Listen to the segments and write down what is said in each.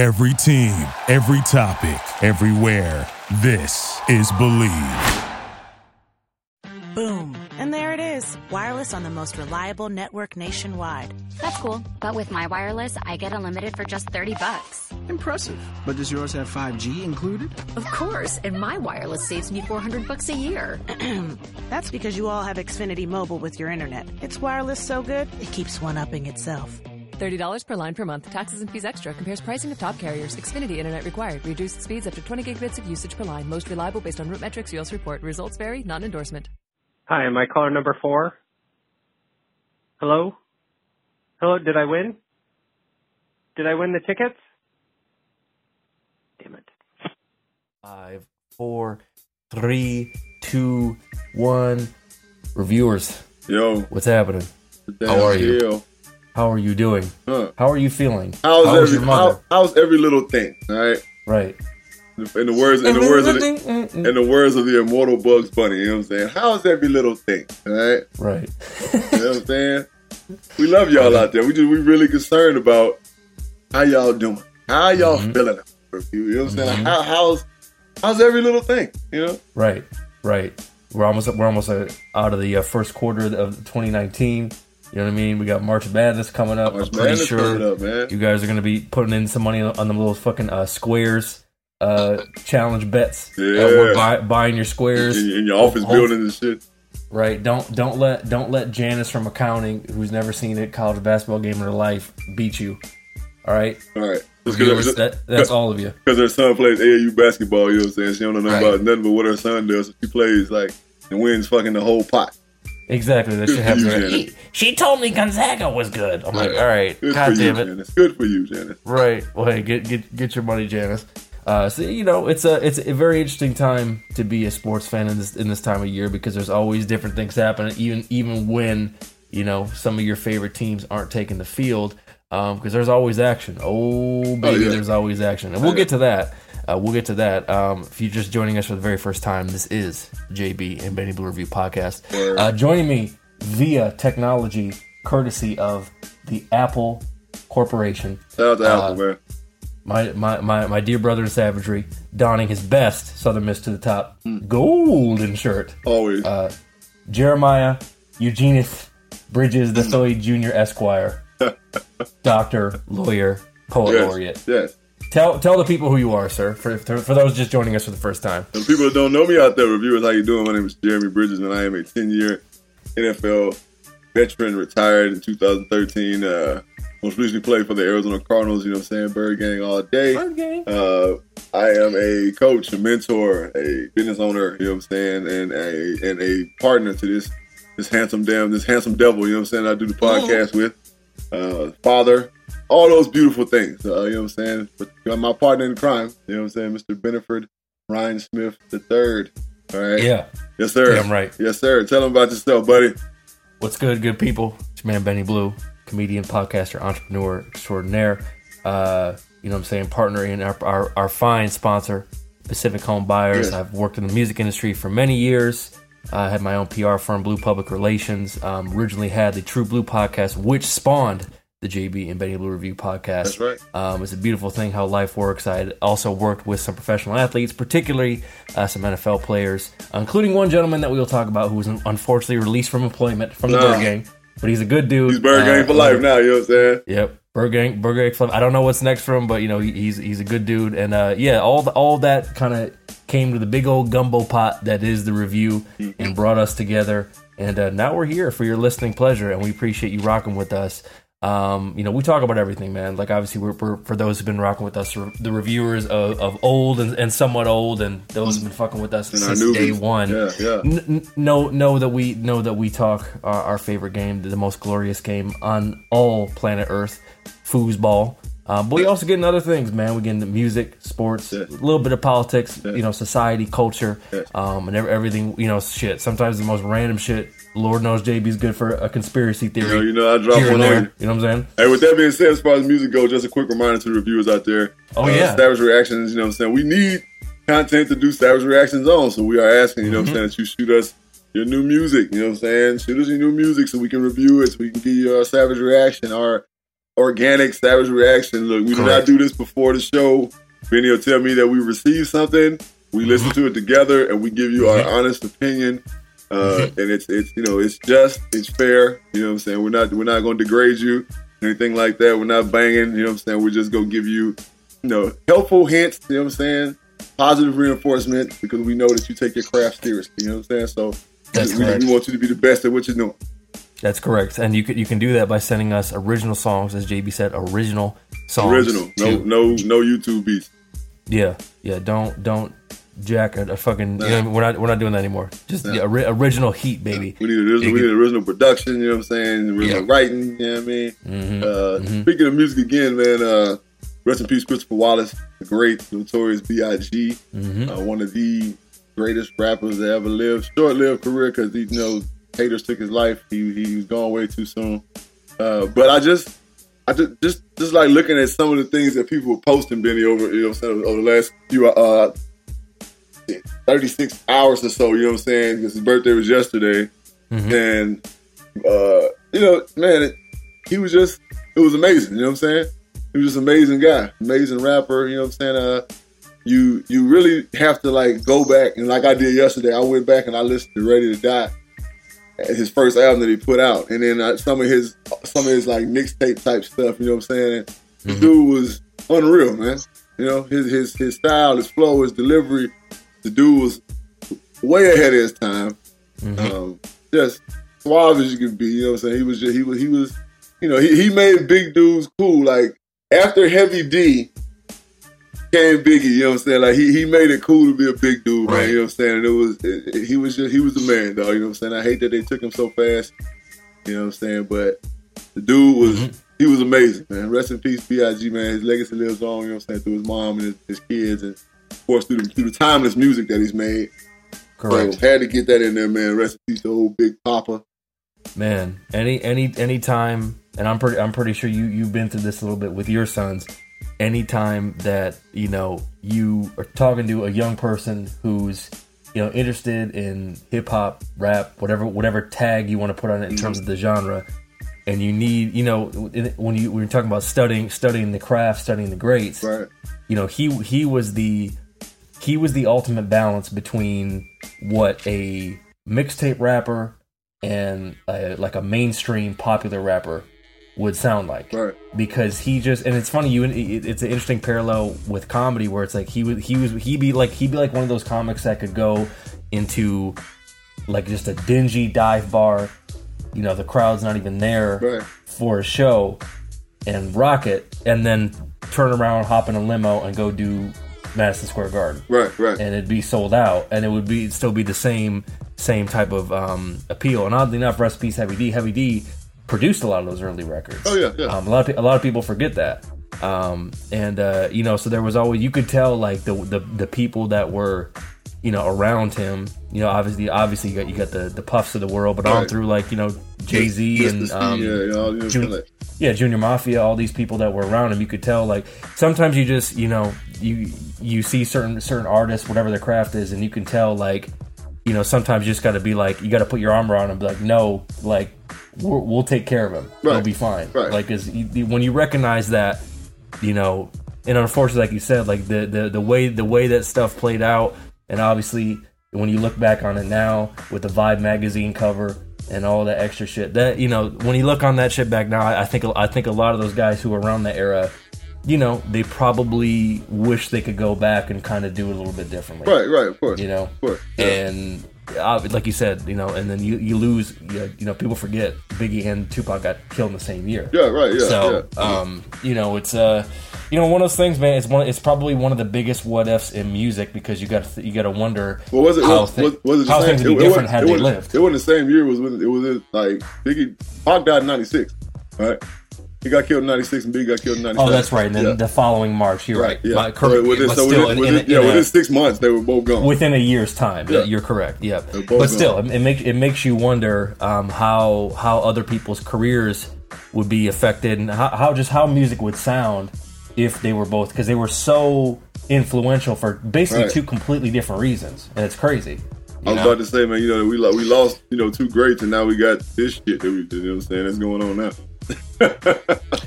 Every team, every topic, everywhere. This is Believe. Boom. And there it is. Wireless on the most reliable network nationwide. That's cool. But with my wireless, I get unlimited for just 30 bucks. Impressive. But does yours have 5G included? Of course. And my wireless saves me 400 bucks a year. That's because you all have Xfinity Mobile with your internet. It's wireless so good, it keeps one upping itself. $30 per line per month. Taxes and fees extra. Compares pricing of top carriers. Xfinity Internet required. Reduced speeds up to 20 gigabits of usage per line. Most reliable based on root metrics. US report. Results vary. Not endorsement. Hi, am I caller number four? Hello? Hello, did I win? Did I win the tickets? Damn it. Five, four, three, two, one. Reviewers, Yo, what's happening? how are you? How are you doing? Huh. How are you feeling? How's, How every your mother? how, how's every little thing? All right. Right. In the words, in the words of the, in the words of the immortal Bugs Bunny, you know what I'm saying? How's every little thing? All right. Right. You know what I'm saying? We love y'all out there. We just we really concerned about how y'all doing. How y'all Mm-hmm. feeling about the review? You know what I'm saying? How, how's how's every little thing? You know? Right. Right. We're almost we're almost uh, out of the uh, first quarter of 2019. You know what I mean? We got March Madness coming up. March I'm pretty Madness sure up, man. you guys are going to be putting in some money on the little fucking uh, squares uh, challenge bets. Uh, we're Yeah. buy, buying your squares. In, in your office building and shit. Right. Don't don't let don't let Janice from accounting, who's never seen a college basketball game in her life, beat you. All right. All right. Just Viewers, because that, that's all of you. Because her son plays AAU basketball, you know what I'm saying? She don't know nothing Right. about nothing but what her son does. She plays like and wins fucking the whole pot. Exactly. That should happen. you, Right? She, she told me Gonzaga was good. I'm like, all right, Good god for you, it. Janice. Good for you, Janice. Right. Well, hey, get get get your money, Janice. Uh, so you know, it's a it's a very interesting time to be a sports fan in this in this time of year because there's always different things happening, even even when you know some of your favorite teams aren't taking the field. Because there's always action. Oh baby, yeah. there's always action, and we'll get to that. Uh, we'll get to that. Um, if you're just joining us for the very first time, this is JB and Benny Blue Review podcast. Uh, joining me via technology, courtesy of the Apple Corporation Shout out to Uh, Apple, man. my, my, my, my dear brother in savagery, donning his best Southern Miss to the top golden shirt. Always. uh, Jeremiah Eugenius Bridges the Jr. Esquire, doctor, lawyer, poet yes. laureate. Yes. Tell tell the people who you are, sir. For, for for those just joining us for the first time. And people that don't know me out there, reviewers, how you doing? My name is Jeremy Bridges, and I am a 10-year NFL veteran, retired in 2013. Uh, most recently played for the Arizona Cardinals. You know what I'm saying? Bird gang all day. Okay. Uh, I am a coach, a mentor, a business owner. You know what I'm saying? And a and a partner to this this handsome damn this handsome devil. You know what I'm saying? I do the podcast with uh, father. All those beautiful things. Uh, you know what I'm saying? But my partner in crime. You know what I'm saying? Mr. Beneford Ryan Smith the third. All right. Yeah. Yes, sir. Damn right. Yes, sir. Tell them about yourself, buddy. What's good, good people? It's your man Benny Blue, comedian, podcaster, entrepreneur extraordinaire. Uh, you know what I'm saying? Partner in our, our, our fine sponsor, Pacific Home Buyers. Yes. I've worked in the music industry for many years. I had my own PR firm, Blue Public Relations. Um, originally had the True Blue podcast, which spawned the JB and Benny Blue Review podcast. That's right. Um, it's a beautiful thing how life works. I had also worked with some professional athletes, particularly uh, some NFL players, including one gentleman that we will talk about who was unfortunately released from employment from the Nah. Bird Gang. But he's a good dude. He's Bird Uh, gang for life now. You know what I'm saying? Yep, Bird Gang. Club. I don't know what's next for him, but you know he, he's he's a good dude, and uh, yeah, all the, all that kind of came to the big old gumbo pot that is the review, and brought us together. And uh, now we're here for your listening pleasure, and we appreciate you rocking with us. Um, you know, we talk about everything, man. Like obviously, we're, we're for those who've been rocking with us, the reviewers of, of old and, and somewhat old, and those who've been fucking with us And since day one. Yeah, yeah. N- know know that we know that we talk our, our favorite game, the most glorious game on all planet Earth, foosball. Um, but we also get into other things, man. We get into music, sports, Yes. a little bit of politics, you know, society, culture, Yes. um, and everything. You know, shit. Sometimes the most random shit. Lord knows JB's good for a conspiracy theory. You know, you know, I drop one there. on you. You know what I'm saying? Hey, with that being said, as far as music goes, just a quick reminder to the reviewers out there. Oh, uh, yeah. Savage Reactions, you know what I'm saying? We need content to do Savage Reactions on, so we are asking, you know Mm-hmm. what I'm saying, that you shoot us your new music, you know what I'm saying? Shoot us your new music so we can review it, so we can give you our Savage Reaction, our organic savage reaction. Look, we did not do this before the show. Benny will tell me that we received something, we listen to it together, and we give you our honest opinion. Uh, and it's it's you know it's just it's fair. You know what I'm saying. We're not we're not going to degrade you, anything like that. We're not banging. You know what I'm saying. We're just going to give you you know helpful hints. You know what I'm saying. Positive reinforcement because we know that you take your craft seriously. You know what I'm saying. So That's we, correct. we want you to be the best at what you're doing. That's correct, and you can you can do that by sending us original songs, as JB said, original songs. Original. No no no YouTube beats. Yeah, yeah. Don't don't jack a, fucking. You know, we're not we're not doing that anymore. Just Nah. yeah, ori- original heat, baby. We need original, we need original production, you know what I'm saying? Original Yeah. writing, you know what I mean? Mhm, Uh, mhm. Speaking of music again, man, uh, rest in peace, Christopher Wallace, the great, notorious B.I.G., Mhm. uh, one of the greatest rappers that ever lived. Short lived career because, you know, haters took his life. He, he was gone way too soon. Uh, but I just, I just, just, just like looking at some of the things that people were posting, Benny, over, you know what I'm saying, over the last few, uh, 36 hours or so, you know what I'm saying? Because his birthday was yesterday. And, uh, you know, man, it, he was just, it was amazing, you know what I'm saying? He was just an amazing guy, amazing rapper, you know what I'm saying? Uh, you, you really have to like go back and like I did yesterday, I went back and I listened to Ready to Die, his first album that he put out, and then uh, some of his, some of his like mixtape type stuff, you know what I'm saying? The dude was unreal, man. You know, his his his style, his flow, his delivery. The dude was way ahead of his time. Um, just suave as you can be. You know what I'm saying? He was just, he was he was you know he, he made big dudes cool. Like after Heavy D came Biggie. You know what I'm saying? Like he he made it cool to be a big dude, man. You know what I'm saying? And it was it, it- he was just he was the man, dog. You know what I'm saying? I hate that they took him so fast. You know what I'm saying? But the dude was he was amazing, man. Rest in peace, B.I.G. Man. His legacy lives on. You know what I'm saying? Through his mom and his, his kids, and course through the, through the timeless music that he's made. Correct. So had to get that in there, man. Rest in peace to old Big Papa. Man, any any any time, and I'm pretty I'm pretty sure you you've been through this a little bit with your sons. Anytime that you know you are talking to a young person who's you know interested in hip hop, rap, whatever whatever tag you want to put on it in terms of the genre, and you need you know when you when you're talking about studying studying the craft, studying the greats, right? You know he he was the he was the ultimate balance between what a mixtape rapper and a, like a mainstream popular rapper would sound like right because he just and it's funny you it- it's an interesting parallel with comedy where it's like he would he was he'd be like he'd be like one of those comics that could go into like just a dingy dive bar you know the crowd's not even there Right. for a show and rock it and then turn around hop in a limo and go do Madison Square Garden Right, right. and it'd be sold out and it would be still be the same same type of um, appeal and oddly enough recipes heavy d heavy d produced a lot of those early records Oh yeah, yeah. um, a lot of a lot of people forget that um, and uh, you know so there was always you could tell like the, the the people that were you know around him you know obviously obviously you got you got the the puffs of the world but on Right. through like you know jay-z Mr. and um, yeah, you know, Jun- yeah, Junior Mafia, all these people that were around him, you could tell like sometimes you just you know you you see certain certain artists, whatever their craft is, and you can tell like you know sometimes you just got to be like you got to put your arm around him, and be like no, like we'll, we'll take care of him, he'll be fine. Right. Like, is when you recognize that, you know, and unfortunately, like you said, like the the the way the way that stuff played out, and obviously when you look back on it now with the Vibe magazine cover and all that extra shit, that you know, when you look on that shit back now, I, I think I think a lot of those guys who were around that era, you know, they probably wish they could go back and kind of do it a little bit differently. Right, right, of course. You know, Of course. and uh, like you said, you know, and then you you lose, you you know, people forget Biggie and Tupac got killed in the same year. Yeah, right, yeah, So, yeah. um, you know, it's uh, you know, one of those things, man. It's one. It's probably one of the biggest what ifs in music because you got you got to wonder Well, was it how, was, thi- was, was it how things would be it, it different wasn't- had it they lived. It wasn't the same year. It was when it was in, like Biggie Pac died in '96, right? He got killed in '96 and Biggie got killed in '97. Oh, that's right. And then yeah. the following March, you're right. Yeah. My- So correct, within, but so still, within, in- within- in- yeah, in a- within six months they were both gone. within a year's time. Yeah. You're correct. Both But still, gone. it, it makes it makes you wonder um, how how other people's careers would be affected and how, how just how music would sound if they were both because they were so influential for basically Right. two completely different reasons, and it's crazy. I was know? about to say, man, you know, we we lost, you know, two greats, and now we got this shit that we, you know what I'm saying, that's going on now.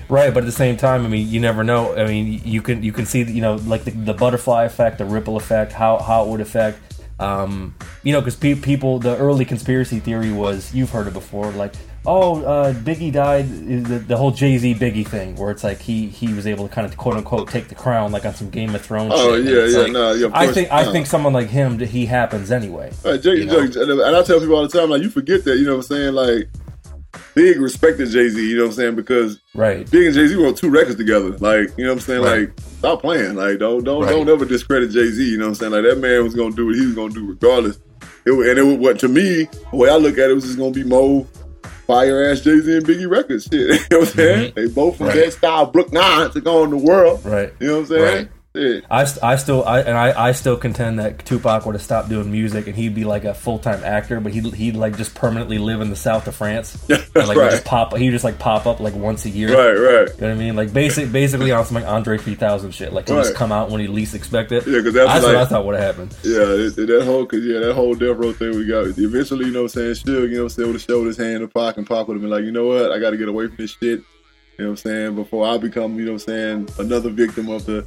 right, but at the same time, I mean, you never know. I mean, you can you can see you know like the, the butterfly effect, the ripple effect, how how it would affect. Um, you know, because pe- people, the early conspiracy theory was you've heard it before, like oh, uh, Biggie died, the, the whole Jay Z Biggie thing, where it's like he he was able to kind of quote unquote take the crown, like on some Game of Thrones. Oh shit. Yeah, yeah, like, no, yeah. I think I think someone like him, he happens anyway. Right, Jay, you know? Jay- and I tell people all the time, like you forget that, you know what I'm saying? Like Big respected Jay Z, you know what I'm saying? Because Right. Big and Jay Z wrote two records together. Like, you know what I'm saying? Right. Like, stop playing. Like, don't don't Right. don't ever discredit Jay Z. You know what I'm saying? Like that man was gonna do what he was gonna do regardless. It, and it was what to me, the way I look at it, it was just gonna be more fire ass Jay Z and Biggie records. Shit. you know what I'm saying? They both from Mm-hmm. Right. that style, Brook Nine to go in the world. Right. You know what I'm saying? Right. I, I still I and I, I still contend that Tupac would have stopped doing music and he'd be like a full time actor, but he'd he'd like just permanently live in the south of France. And like right. just pop he'd just like pop up like once a year. Right, right. You know what I mean? Like basic basically on some like Andre three thousand shit. Like he'll just come out when he least expect it. Yeah, 'cause that's that's what like- I thought would have happened. Yeah, that whole, cause yeah, that whole death row thing we got. Eventually, you know what I'm saying? Suge, you know what I'm saying, would have showed his hand to Pac, and Pac would have been like, you know what? I got to get away from this shit. You know what I'm saying? Before I become, you know what I'm saying, another victim of the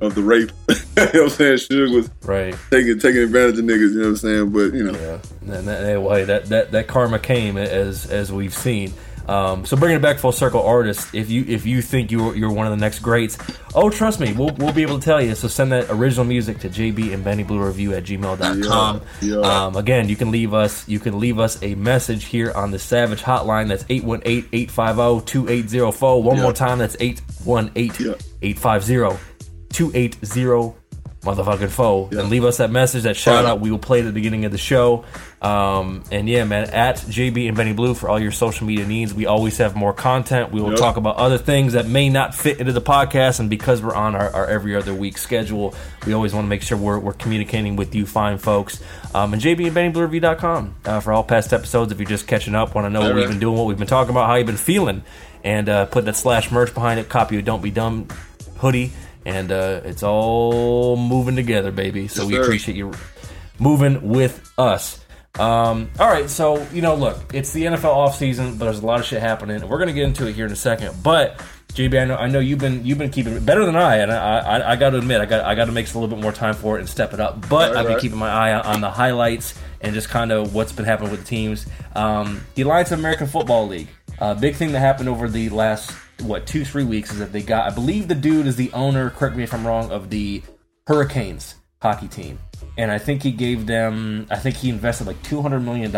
of the rape. you know what I'm saying? Suge was Right. taking taking advantage of niggas. You know what I'm saying? But you know, Yeah, and that, anyway, that, that that karma came as as we've seen. Um, so bringing it back full circle, artists. If you if you think you're you're one of the next greats, oh trust me, we'll we'll be able to tell you. So send that original music to JB and Benny Blue Review at gmail.com. Yeah, yeah. Um, again, you can leave us you can leave us a message here on the Savage Hotline. That's 818-850-2804. One Yeah. more time, that's 818-850-280 motherfucking foe. And leave us that message that shout out. We will play at the beginning of the show. Um, and yeah man at jb and benny blue for all your social media needs. We always have more content. We will Yep. talk about other things that may not fit into the podcast. And because we're on our, our every other week schedule we always want to make sure we're, we're communicating with you fine folks. Um, and jb and benny blue review.com uh, for all past episodes. If you're just catching up want to know what All we've been doing what we've been talking about how you've been feeling and uh, put that slash merch behind it. Copy of don't be dumb hoodie and uh, it's all moving together, baby. So Yes, we sir. appreciate you moving with us. Um, all right, so you know, look, it's the NFL offseason, but there's a lot of shit happening, and we're gonna get into it here in a second. But JB, I know, I know you've been you've been keeping it better than I, and I, I, I got to admit, I got I got to make a little bit more time for it and step it up. But Right, I've been right. keeping my eye on the highlights and just kind of what's been happening with the teams. Um, the Alliance of American Football League, uh, big thing that happened over the last what two three weeks is that they got. I believe the dude is the owner. Correct me if I'm wrong. Of the Hurricanes hockey team. And I think he gave them, I think he invested like $200 million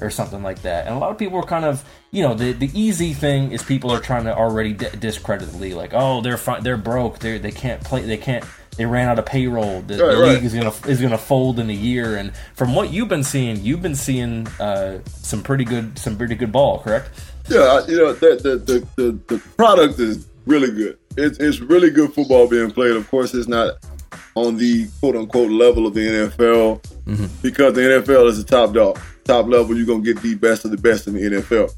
or something like that. And a lot of people were kind of, you know, the, the easy thing is people are trying to already di- discredit the league. Like, oh, they're they're broke. They they can't play. They can't. They ran out of payroll. The, Right, the right. league is gonna is gonna fold in a year. And from what you've been seeing, you've been seeing uh, some pretty good some pretty good ball, correct? Yeah, you know the the, the the the product is really good. It's it's really good football being played. Of course, it's not on the quote unquote level of the NFL mm-hmm. because the NFL is the top dog, top level. You're gonna get the best of the best in the NFL.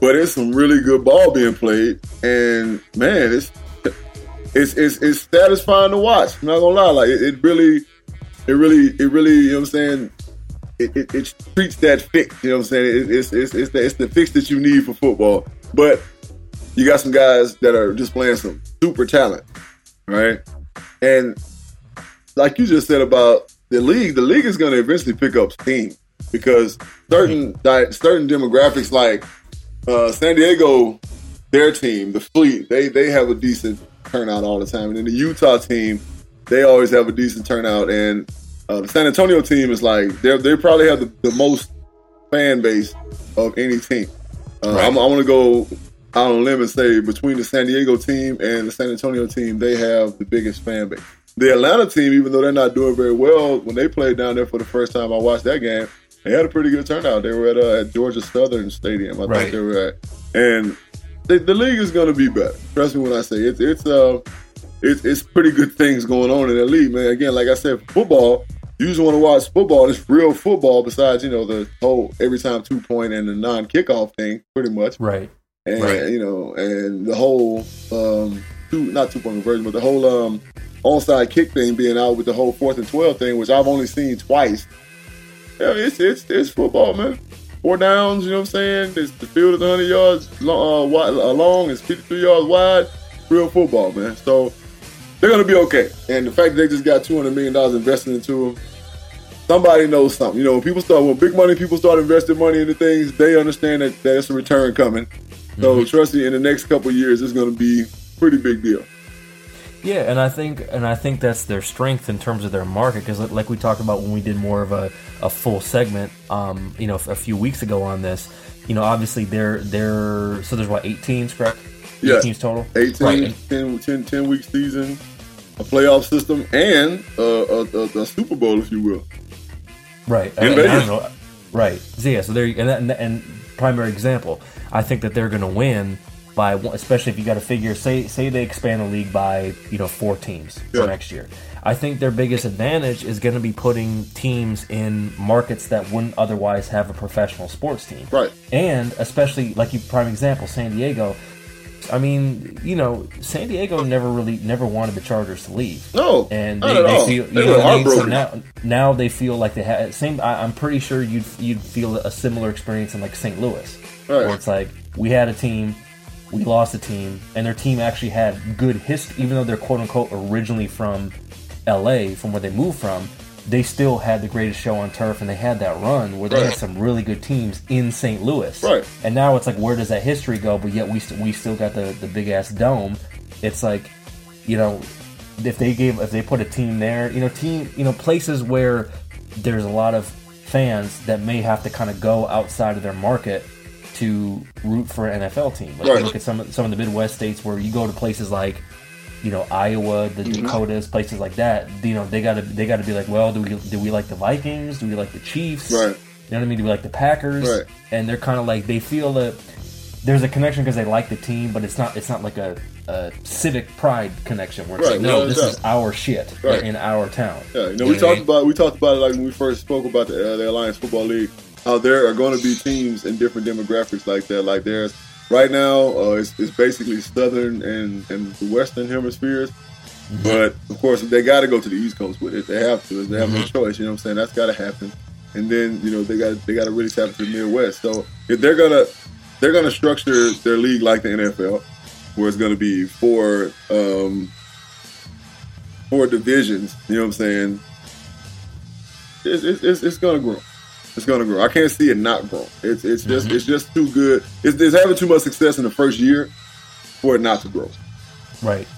But it's some really good ball being played, and man, it's it's it's, it's satisfying to watch. I'm not gonna lie, like it, it really, it really, it really, you know what I'm saying. It, it, it treats that fix. You know what I'm saying? It, it's it's it's the, it's the fix that you need for football. But you got some guys that are just playing some super talent, right? And like you just said about the league, the league is going to eventually pick up steam because certain di- certain demographics, like uh, San Diego, their team, the Fleet, they they have a decent turnout all the time, and then the Utah team, they always have a decent turnout, and uh, the San Antonio team is like they they probably have the, the most fan base of any team. Uh, I'm, I want to go out on a limb and say between the San Diego team and the San Antonio team, they have the biggest fan base. The Atlanta team, even though they're not doing very well, when they played down there for the first time, I watched that game. They had a pretty good turnout. They were at, uh, at Georgia Southern Stadium, I Right. think they were at, and the, the league is going to be better. Trust me when I say it's it's uh it's it's pretty good things going on in the league, man. Again, like I said, football. You usually want to watch football. It's real football. Besides, you know, the whole every time two point and the non kickoff thing, pretty much Right. and Right. you know, and the whole um two not two point conversion, but the whole um onside kick thing being out with the whole fourth and twelve thing, which I've only seen twice. Yeah, it's it's it's football, man. four downs. You know what I'm saying? It's, the field is 100 yards long, uh, wide, uh, long. It's 53 yards wide. Real football, man. So they're gonna be okay. And the fact that they just got 200 million dollars invested into them, somebody knows something. You know, when people start when big money people start investing money into things, they understand that there's a return coming. So trust me, in the next couple of years, it's gonna be a pretty big deal. Yeah, and I think and I think that's their strength in terms of their market because, like we talked about when we did more of a, a full segment, um, you know, a few weeks ago on this, you know, obviously they're they're so there's what eight teams, correct? Yeah. Teams total. 18, Right, 10, 10, 10 week season, a playoff system, and a, a, a Super Bowl, if you will. Right. In And- and I Vegas. don't know- Right. So yeah. So there and, that- and and primary example, I think that they're going to win by one- especially if you got to figure say say they expand the league by you know four teams Yeah. for next year. I think their biggest advantage is going to be putting teams in markets that wouldn't otherwise have a professional sports team. Right. And especially like you prime example San Diego. I mean, you know, San Diego never really never wanted the Chargers to leave. No, and they, they feel They you know I mean? So now now they feel like they had same. I, I'm pretty sure you'd you'd feel a similar experience in like St. Louis, Right. where it's like we had a team, we lost a team, and their team actually had good history, even though they're quote unquote originally from L.A. from where they moved from. They still had the greatest show on turf, and they had that run where they had some really good teams in St. Louis. Right. And now it's like, where does that history go? But yet we st- we still got the the big ass dome. It's like, you know, if they gave if they put a team there, you know, team, you know, places where there's a lot of fans that may have to kind of go outside of their market to root for an NFL team. Like Right. look at some of some of the Midwest states where you go to places like you know Iowa, the Mm-hmm. Dakotas, places like that. You know they got to they got to be like, well, do we do we like the Vikings? Do we like the Chiefs? Right. You know what I mean? Do we like the Packers? Right. And they're kind of like they feel that there's a connection because they like the team, but it's not it's not like a, a civic pride connection where it's Right, like, no, no, this is our shit Right. in our town. Yeah, you know, we what I talked mean? about we talked about it like when we first spoke about the, uh, the Alliance Football League. How there are going to be teams in different demographics like that. Like there's right now, uh, it's, it's basically Southern and and the Western hemispheres. Mm-hmm. But of course, they got to go to the East Coast with it. They have to. They have no Mm-hmm. choice. You know what I'm saying? That's got to happen. And then you know they got they got to really tap into the Midwest. So if they're gonna they're gonna structure their league like the NFL, where it's gonna be four um, four divisions. You know what I'm saying? It's, it's, it's, it's gonna grow. It's gonna grow. I can't see it not grow. It's it's just Mm-hmm. it's just too good. It's, it's having too much success in the first year for it not to grow. Right.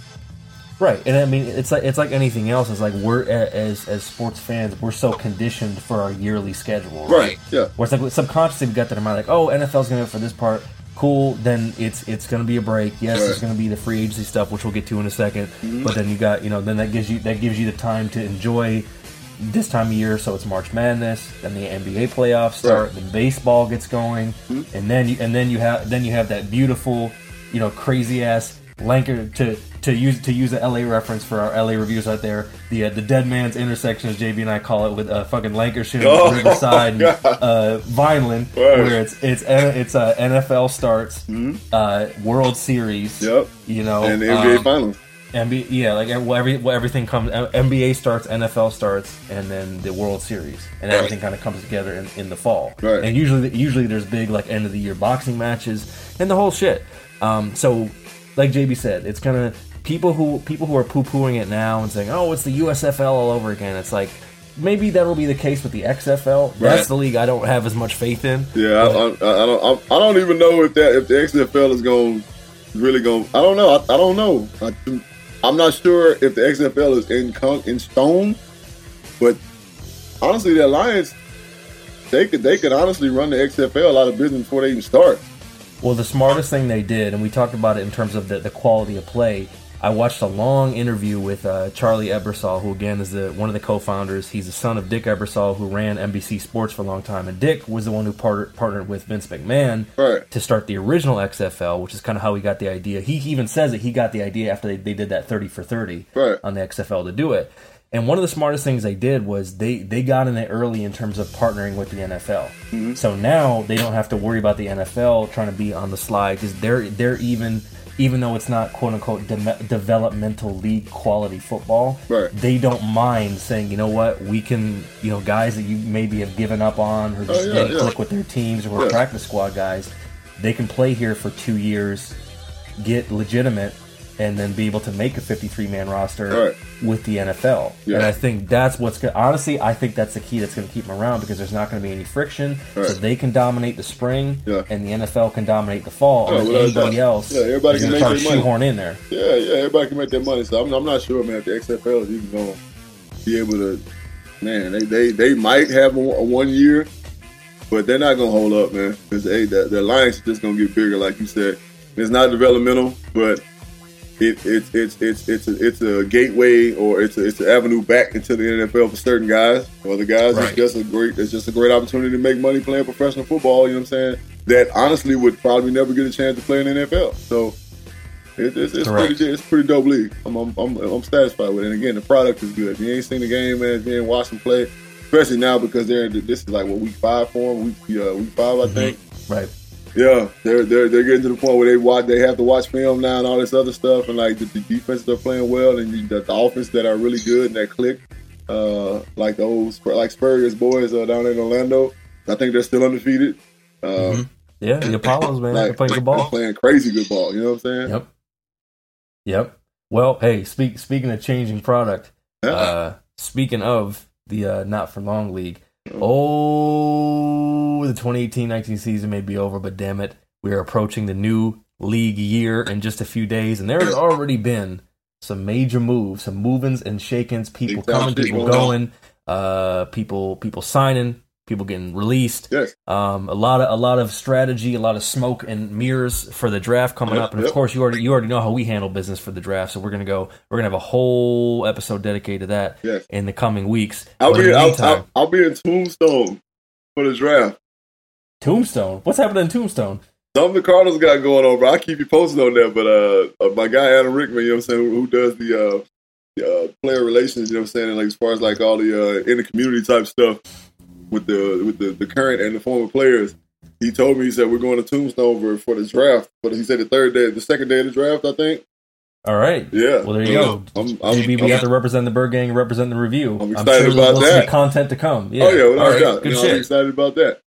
Right, and I mean it's like it's like anything else. It's like we're as as sports fans, we're so conditioned for our yearly schedule, Right. Yeah. Where it's like subconsciously we got that in mind, like, oh, NFL's gonna go for this part, cool. Then it's it's gonna be a break. Yes, Right. there's gonna be the free agency stuff, which we'll get to in a 2nd Mm-hmm. But then you got you know then that gives you that gives you the time to enjoy this time of year. So it's March Madness, then the NBA playoffs start, Right. then baseball gets going, Mm-hmm. and then you and then you have then you have that beautiful, you know, crazy ass Lanker to to use to use the LA reference for our LA reviews out there. The uh, the dead man's intersection, as JB and I call it, with uh, fucking Lankershim, Oh, Riverside, and, uh, Vineland, where it's it's it's uh, NFL starts, uh, World Series, Mm-hmm. Yep. you know, And the NBA um, Finals. NBA, yeah, like well, every well, everything comes. uh, NBA starts, NFL starts, and then the World Series, and everything kind of comes together in, in the fall. Right. And usually, usually there's big like end of the year boxing matches and the whole shit. Um, so, like JB said, it's kind of people who people who are poo pooing it now and saying, "Oh, it's the USFL all over again." It's like maybe that'll be the case with the XFL. That's the league I don't have as much faith in. Yeah, I, I, I don't. I, I don't even know if that if the XFL is going really going. I don't know. I, I don't know. I'm not sure if the XFL is in in stone, but honestly, the Alliance they could they could honestly run the XFL out of business before they even start. Well, the smartest thing they did, and we talked about it in terms of the, the quality of play. I watched a long interview with uh, Charlie Ebersol, who again is the one of the co-founders. He's the son of Dick Ebersol, who ran NBC Sports for a long time, and Dick was the one who part- partnered with Vince McMahon Right. to start the original XFL, which is kind of how he got the idea. He even says that he got the idea after they, they did that thirty for thirty Right. on the XFL to do it. And one of the smartest things they did was they they got in there early in terms of partnering with the NFL. So now they don't have to worry about the NFL trying to be on the slide because they're they're even even though it's not quote unquote de- developmental league quality football, Right. they don't mind saying, you know what, we can, you know, guys that you maybe have given up on or just Oh, yeah, didn't yeah. click with their teams or were Yeah. practice squad guys, they can play here for two years, get legitimate, and then be able to make a 53 man roster Right. with the NFL. Yeah. And I think that's what's good. Honestly, I think that's the key that's going to keep them around because there's not going to be any friction. So they can dominate the spring, Yeah. and the NFL can dominate the fall. Yeah, and then without a anybody else Yeah, everybody can make try to their money. shoehorn in there. Yeah, yeah, everybody can make their money. So I'm, I'm not sure, man, if the XFL is even going to be able to. Man, they, they, they might have a, a one year, but they're not going to hold up, man. Because hey, the, the alliance is just going to get bigger, like you said. It's not developmental, but it, it, it's it's it's a, it's a gateway or it's a, it's an avenue back into the NFL for certain guys. For other guys, Right. it's just a great it's just a great opportunity to make money playing professional football. You know what I'm saying? That honestly would probably never get a chance to play in the NFL. So it, it's, it's pretty it's pretty dope league. I'm, I'm I'm I'm satisfied with it. And again, the product is good. If you ain't seen the game, man, if you ain't watched them play, especially now because they're this is like what week five for them, week uh, week five I think. Right. Yeah, they're they're they're getting to the point where they watch they have to watch film now and all this other stuff, and like the, the defenses are playing well, and you, the, the offense that are really good and that click, uh, like the old like Spurriers boys uh, down in Orlando. I think they're still undefeated. Uh, Yeah, the Apollos, man, like, they're playing good ball. playing crazy good ball. You know what I'm saying? Yep. Yep. Well, hey, speak speaking of changing product, Yeah. uh, speaking of the uh, not for long league, oh, the 2018-19 season may be over, but damn it, we are approaching the new league year in just a few days, and there has already been some major moves, some movings and shakings, people coming, people going going, uh, people people signing, people getting released. Yes. Um, a lot of a lot of strategy, a lot of smoke and mirrors for the draft coming Yep, up, and of course you already you already know how we handle business for the draft. So we're gonna go, we're gonna have a whole episode dedicated to that Yes. in the coming weeks. I'll But be the I'll, meantime, I'll, I'll be in Tombstone for the draft. Tombstone. What's happening in Tombstone? Something the Cardinals got going on, bro. I keep you posted on that. But uh, uh, my guy Adam Rickman, you know what I'm saying, who, who does the uh, the, uh, player relations, you know what I'm saying, and like as far as like all the uh, in the community type stuff with the with the, the current and the former players. He told me he said we're going to Tombstone for, for the draft, but he said the third day, the second day of the draft, I think. All right. Yeah. Well, there you Yeah. go. I'm, I'm, Maybe we I'm- have to represent the Bird Gang, represent the review. I'm excited sure about there'll that. be content to come. Yeah. Oh yeah, without All a Good You know, I'm shit. excited about that.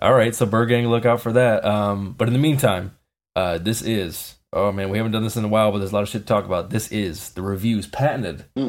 All right, so Bird Gang, look out for that. Um, but in the meantime, uh, this is oh man, we haven't done this in a while, but there's a lot of shit to talk about. This is the reviews patented Hmm.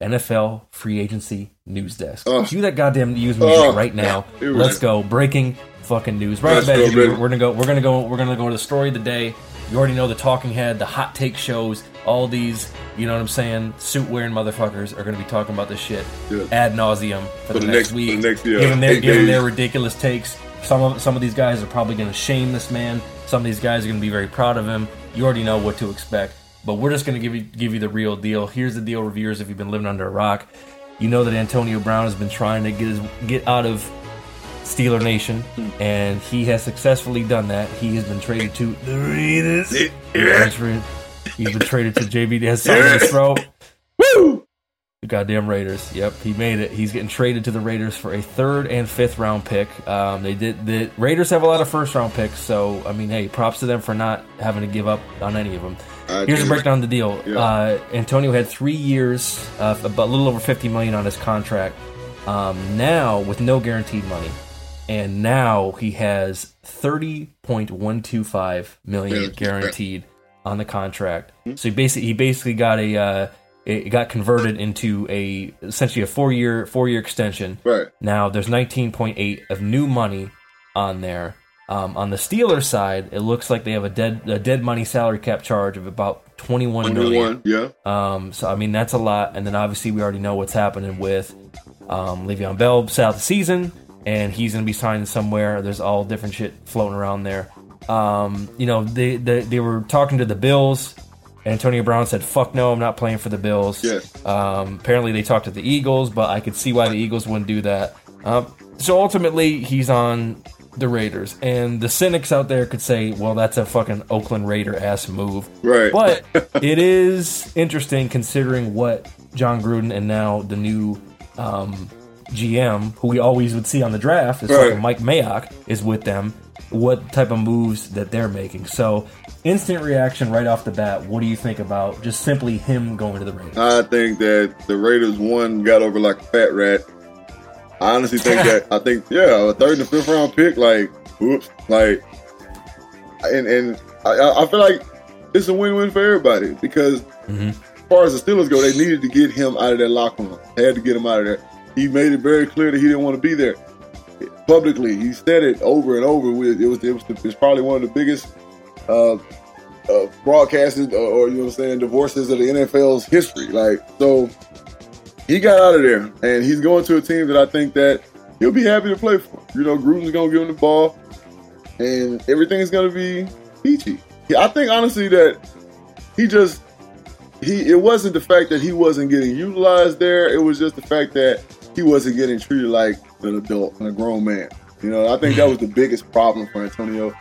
NFL free agency news desk. Cue that goddamn news music right now. We Let's go. Breaking fucking news. Right back. We're gonna go. We're gonna go. We're gonna go to the story of the day. You already know the talking head, the hot take shows. All these, you know what I'm saying? Suit wearing motherfuckers are gonna be talking about this shit Yeah. ad nauseum for, the, the next, next- week. the next, yeah, giving their giving days. their ridiculous takes. Some of some of these guys are probably going to shame this man. Some of these guys are going to be very proud of him. You already know what to expect. But we're just going to give you give you the real deal. Here's the deal, reviewers. If you've been living under a rock, you know that Antonio Brown has been trying to get his, get out of Steeler Nation, and he has successfully done that. He has been traded to the Raiders. He's been traded to JB. Has in his throat. Woo! The goddamn Raiders. Yep, he made it. He's getting traded to the Raiders for a third and fifth round pick. Um, they did. The Raiders have a lot of first round picks, so I mean, hey, props to them for not having to give up on any of them. I Here's a breakdown of the deal. Yeah. Uh, Antonio had three years, uh, about a little over fifty million on his contract. Um, now with no guaranteed money, and now he has thirty point one two five million Guaranteed, guaranteed on the contract. So he basically he basically got a uh, it got converted into a essentially a four year four year extension. Right. Now there's 19.8 of new money on there. Um, on the Steelers side, it looks like they have a dead a dead money salary cap charge of about 21 million. 21, yeah. Um, so I mean that's a lot, and then obviously we already know what's happening with um, Le'Veon Bell south the season, and he's going to be signing somewhere. There's all different shit floating around there. Um, you know, they, they they were talking to the Bills. And Antonio Brown said, "Fuck no, I'm not playing for the Bills." Yes. Um, apparently they talked to the Eagles, but I could see why the Eagles wouldn't do that. Um, so ultimately, he's on the Raiders, and the cynics out there could say, "Well, that's a fucking Oakland Raider ass move." Right. But it is interesting considering what Jon Gruden and now the new um, GM, who we always would see on the draft, is Right. Mike Mayock, is with them. what type of moves that they're making. So, instant reaction right off the bat. What do you think about just simply him going to the Raiders? I think that the Raiders one got over like a fat rat. I honestly think that I think yeah, a third and fifth round pick, like whoops, like and and I, I feel like it's a win win for everybody because Mhm. as far as the Steelers go, they needed to get him out of that locker room. They had to get him out of there. He made it very clear that he didn't want to be there publicly. He said it over and over. With it was it was, the, it's probably one of the biggest uh, uh, broadcasted or, or you know what I'm saying divorces of the NFL's history. Like so, he got out of there and he's going to a team that I think that he'll be happy to play for. You know, Gruden's gonna give him the ball, and everything's gonna be peachy. I think honestly that he just he it wasn't the fact that he wasn't getting utilized there. It was just the fact that he wasn't getting treated like an adult and a grown man. You know, I think that was the biggest problem for Antonio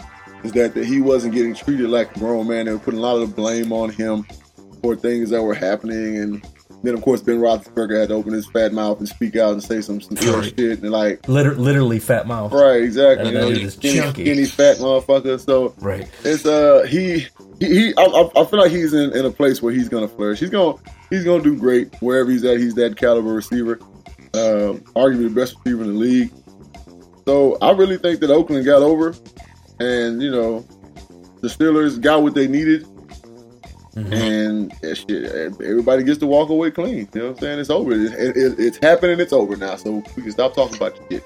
is that, that he wasn't getting treated like a grown man. They were putting a lot of the blame on him for things that were happening. And then, of course, Ben Roethlisberger had to open his fat mouth and speak out and say some, some Right. shit. And like, Liter- literally fat mouth. right, exactly. That- You know, that dude skinny, skinny, fat motherfucker. So Right. it's uh he he, he I, I- I feel like he's in, in a place where he's gonna flourish. He's gonna he's gonna do great wherever he's at. He's that caliber receiver, um, arguably the best receiver in the league. So I really think that Oakland got over, and you know, the Steelers got what they needed, Mm-hmm. and shit, everybody gets to walk away clean. You know what I'm saying? It's over. It, it, it's happening. It's over now. So we can stop talking about shit.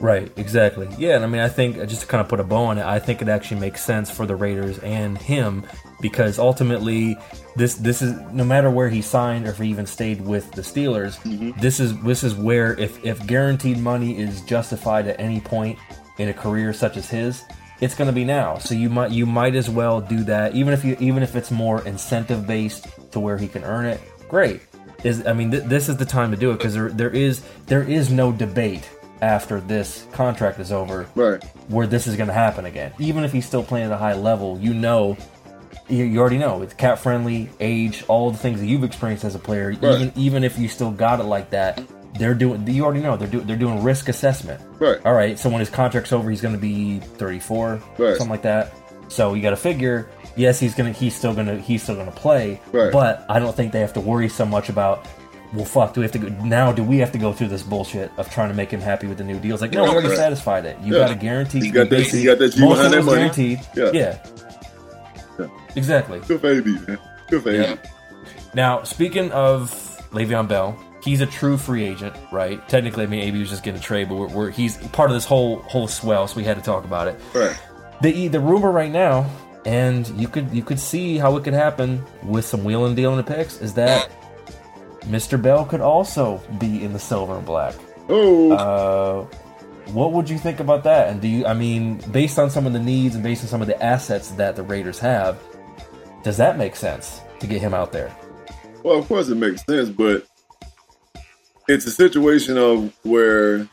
Right, exactly. Yeah, and I mean, I think uh, just to kind of put a bow on it, I think it actually makes sense for the Raiders and him because ultimately, this this is no matter where he signed or if he even stayed with the Steelers, this is this is where if if guaranteed money is justified at any point in a career such as his, it's going to be now. So you might you might as well do that, even if you even if it's more incentive based to where he can earn it. Great. Is I mean, th- this is the time to do it because there there is there is no debate after this contract is over Right. where this is going to happen again. Even if he's still playing at a high level, you know, you, you already know it's cap friendly, age, all the things that you've experienced as a player. Even even if you still got it like that, they're doing. You already know they're doing. They're doing risk assessment. Right. All right. So when his contract's over, he's going to be 34, Right. something like that. So you got to figure. Yes, he's gonna. He's still gonna. He's still gonna play. Right. But I don't think they have to worry so much about. Well, fuck. Do we have to go now? Do we have to go through this bullshit of trying to make him happy with the new deals? Like, no, we already satisfied it. You Yeah. got a guaranteed. You got that- you got that most of those money. guaranteed. Yeah. Yeah. Yeah. Exactly. Good AB, man. Good for AB. Now, speaking of Le'Veon Bell, he's a true free agent, right? Technically, I mean, AB was just getting a trade, but we're, we're, he's part of this whole whole swell, so we had to talk about it. Right. The the rumor right now, and you could you could see how it could happen with some wheeling and dealing the picks, is that Mr. Bell could also be in the silver and black. Oh. Uh, what would you think about that? And do you, I mean, based on some of the needs and based on some of the assets that the Raiders have, does that make sense to get him out there? Well, of course it makes sense, but it's a situation of where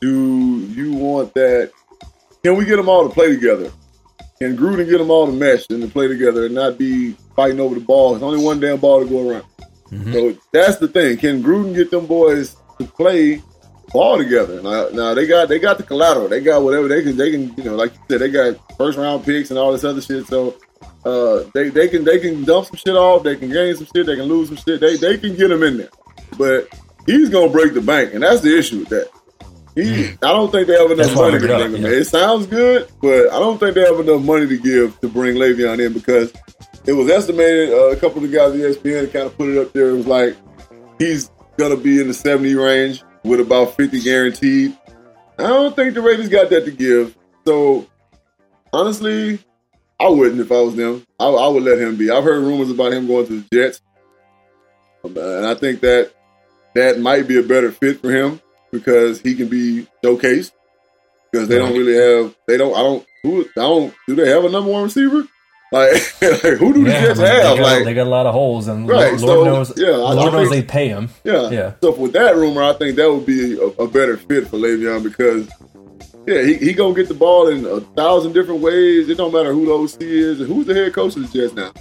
do you want that? Can we get them all to play together? Can Gruden get them all to mesh and to play together and not be fighting over the ball? There's only one damn ball to go around. So that's the thing. Can Gruden get them boys to play ball together? Now, now they got they got the collateral. They got whatever they can. They can you know like you said they got first round picks and all this other shit. So uh, they they can they can dump some shit off. They can gain some shit. They can lose some shit. They they can get them in there. But he's gonna break the bank, and that's the issue with that. He, I don't think they have enough That's money to bring it bring up, him yeah. It sounds good, but I don't think they have enough money to give to bring Le'Veon in because it was estimated. Uh, a couple of the guys at ESPN kind of put it up there. It was like he's gonna be in the seventy range with about fifty guaranteed. I don't think the Raiders got that to give. So honestly, I wouldn't if I was them. I, I would let him be. I've heard rumors about him going to the Jets, Um, and I think that that might be a better fit for him because he can be showcased. Because they don't really have, they don't, I don't, who, I don't, do they have a number one receiver? Like, like, who do the Yeah, Jets have? They got, like, they got a lot of holes, and Right, Lord, so, knows, yeah, I- I Lord knows think- they pay him. Yeah. Yeah. So with that rumor, I think that would be a, a better fit for Le'Veon because, yeah, he, he gonna get the ball in a thousand different ways. It don't matter who the OC is and who's the head coach of the Jets now.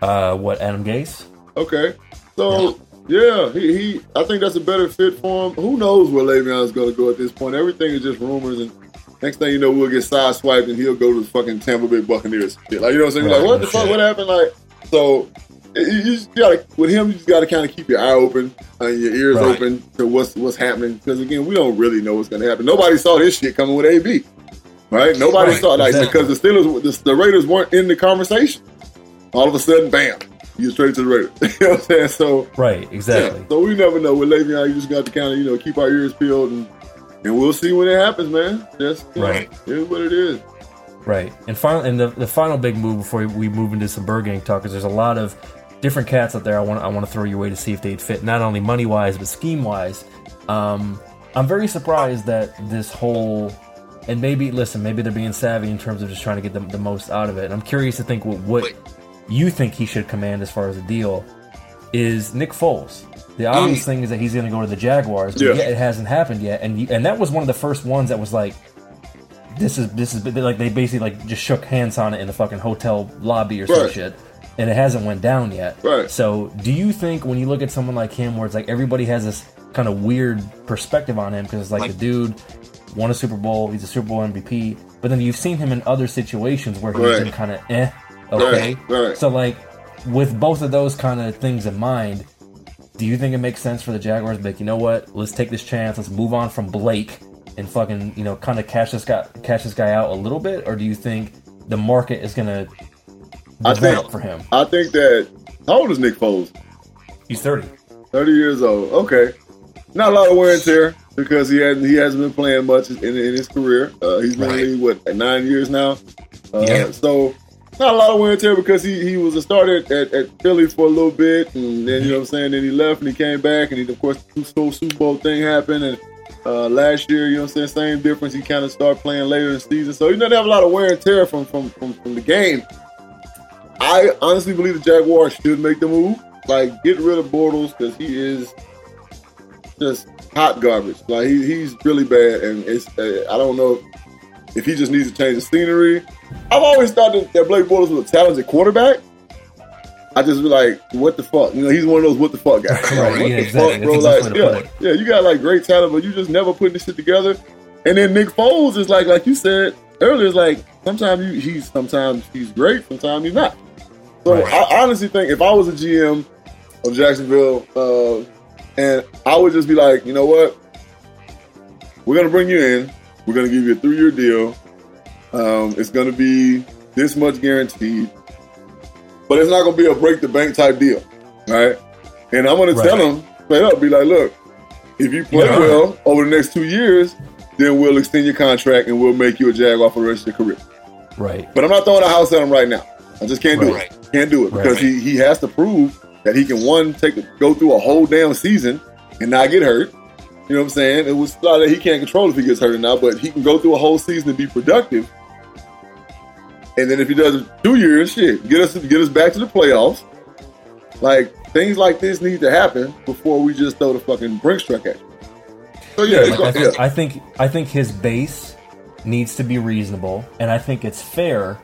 Uh, what Adam Gase? Okay, so yeah, he, he I think that's a better fit for him. Who knows where Le'Veon's gonna go at this point? Everything is just rumors, and Next thing you know, we'll get sideswiped and he'll go to the fucking Tampa Bay Buccaneers. Shit. Like you know what I'm saying? Right, like what the fuck? What happened? Like so. You just gotta with him. You just gotta kind of keep your eye open uh, and your ears Right. open to what's what's happening. Because again, we don't really know what's gonna happen. Nobody saw this shit coming with AB, right? Nobody Right, saw like exactly. because the Steelers, the, the Raiders weren't in the conversation. All of a sudden, bam, you straight to the Raiders. you know what I'm saying? So Right, exactly. yeah, so we never know with Le'Veon. You just got to kind of you know keep our ears peeled and and we'll see when it happens, man. Just you know, Right. it is what it is. Right. And final and the, the final big move before we move into some Bird Gang talk is there's a lot of different cats out there I want I want to throw your way to see if they'd fit not only money wise but scheme wise. Um, I'm very surprised that this whole and maybe listen maybe they're being savvy in terms of just trying to get the, the most out of it. And I'm curious to think what what you think he should command as far as a deal is Nick Foles. The obvious thing is that he's going to go to the Jaguars, but Yeah. yet it hasn't happened yet. And and that was one of the first ones that was like, this is this is like they basically like just shook hands on it in the fucking hotel lobby or some shit, and it hasn't went down yet. Right. So, do you think when you look at someone like him, where it's like everybody has this kind of weird perspective on him because it's like, the dude won a Super Bowl, he's a Super Bowl MVP, but then you've seen him in other situations where he's Right. been kind of eh, okay. Right, right. So like with both of those kind of things in mind. Do you think it makes sense for the Jaguars to be like, you know what, let's take this chance, let's move on from Blake and fucking, you know, kind of cash this guy cash this guy out a little bit, or do you think the market is gonna I think for him? I think that how old is Nick Foles? He's thirty. Thirty years old. Okay, not a lot of wear and tear because he hasn't he hasn't been playing much in, in his career. Uh, he's been in what nine years now. Uh, Yeah. So not a lot of wear and tear because he, he was a starter at, at, Philly for a little bit, and then you know what I'm saying. Then he left and he came back, and he, of course the whole Super Bowl thing happened, and uh, last year you know what I'm saying. Same difference. He kind of started playing later in the season, so he doesn't have a lot of wear and tear from from from, from the game. I honestly believe the Jaguars should make the move. Like, get rid of Bortles because he is just hot garbage. Like, he, he's really bad, and it's uh, I don't know if he just needs to change the scenery. I've always thought that, that Blake Bortles was a talented quarterback. I just be like, what the fuck? You know, he's one of those what the fuck guys. Like, Right, what yeah, the exactly. fuck, bro? Like, exactly the way to yeah, yeah, you got like great talent, but you just never putting this shit together. And then Nick Foles is like, like you said earlier, is like sometimes you, he's sometimes he's great, sometimes he's not. So Right. I honestly think if I was a GM of Jacksonville, uh, and I would just be like, you know what, we're gonna bring you in, we're gonna give you a three-year deal. Um, it's gonna be this much guaranteed, but it's not gonna be a break the bank type deal, right? And I'm gonna tell them straight up, be like, look, if you play Yeah. well over the next two years, then we'll extend your contract and we'll make you a Jaguar for the rest of your career. Right. But I'm not throwing a house at him right now. I just can't do it. Can't do it Right. because he, he has to prove that he can one take a, go through a whole damn season and not get hurt. You know what I'm saying? It was a lot that he can't control if he gets hurt or not, but he can go through a whole season and be productive. And then if he does two years, shit, get us get us back to the playoffs. Like things like this need to happen before we just throw the fucking Brinks truck at you. So yeah, Like, I, yeah. think, I think I think his base needs to be reasonable, and I think it's fair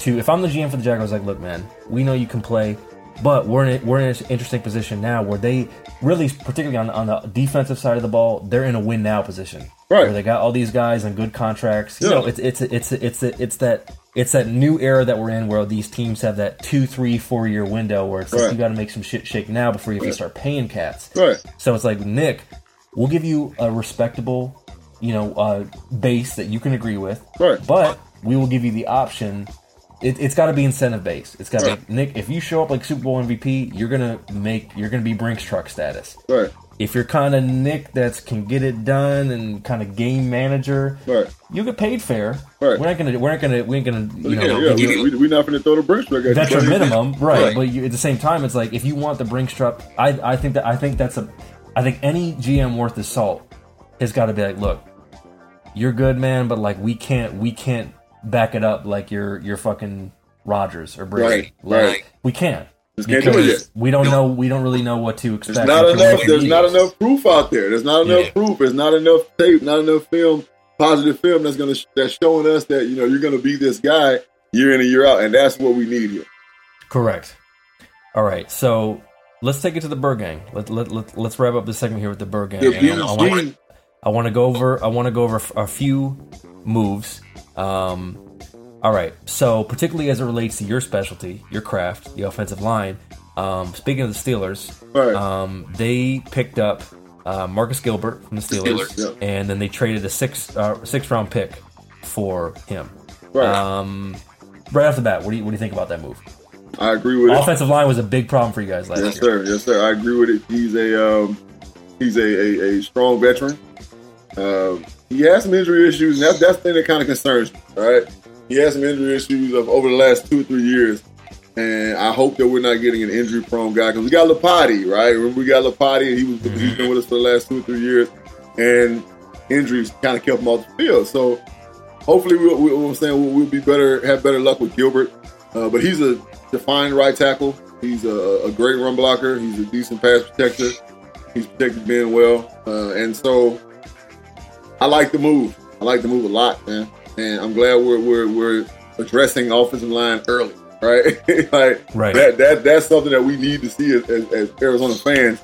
to if I'm the GM for the Jaguars, like, look, man, we know you can play, but we're in a, we're in an interesting position now where they really, particularly on on the defensive side of the ball, they're in a win now position, Right. Where they got all these guys on good contracts. You Yeah. know, it's it's it's it's it's that. It's that new era that we're in where these teams have that two, three, four year window where it's like you got to make some shit shake now before you have to start paying cats. Right. So it's like Nick, we'll give you a respectable, you know, uh, base that you can agree with. Right. But we will give you the option. It, it's got to be incentive based. It's got to Right. be Nick. If you show up like Super Bowl MVP, you're gonna make. You're gonna be Brinks truck status. Right. If you're kind of Nick that's can get it done and kind of game manager, Right. you get paid fair. Right. We're not gonna. We're not gonna. We ain't gonna. You know, yeah, yeah, give you- we, we, we're not going to throw the Brinks truck at that's your minimum, right? Right. But you, at the same time, it's like if you want the Brinks truck, I I think that I think that's a, I think any GM worth his salt has got to be like, look, you're good, man, but like we can't we can't back it up like you're you're fucking Rodgers or Brady. Right, Like, right. We can't. Just can't do it because yet. we don't know. We don't really know what to expect. There's not enough. There's the not enough proof out there. There's not enough Yeah. proof. There's not enough tape. Not enough film, positive film that's gonna that's showing us that you know you're gonna be this guy year in and year out, and that's what we need here. Correct. All right, so let's take it to the Bird Gang. Let, let, let, let's wrap up the segment here with the Bird Gang. The I- I want- BG, I want to go over. I want to go over a few moves. Um, all right. So particularly as it relates to your specialty, your craft, the offensive line. Um, speaking of the Steelers, Right. um, they picked up uh, Marcus Gilbert from the Steelers, Steelers, yeah. and then they traded a six uh, six round pick for him. Right. Um, right off the bat, what do you what do you think about that move? I agree with it. Offensive line was a big problem for you guys last Yes, year. sir. Yes, sir. I agree with it. He's a um, he's a, a, a strong veteran. Um, he has some injury issues, and that's that's the thing that kind of concerns me. All right, he has some injury issues of over the last two or three years, and I hope that we're not getting an injury-prone guy because we got Lapati, right? Remember we got Lapati, and he was he's been with us for the last two or three years, and injuries kind of kept him off the field. So hopefully, we'll, we'll, I'm saying we'll, we'll be better, have better luck with Gilbert. Uh, but he's a defined right tackle. He's a, a great run blocker. He's a decent pass protector. He's protected Ben well, uh, and so I like the move. I like the move a lot, man. And I'm glad we're we're, we're addressing offensive line early, right? like Right. that that that's something that we need to see as, as, as Arizona fans.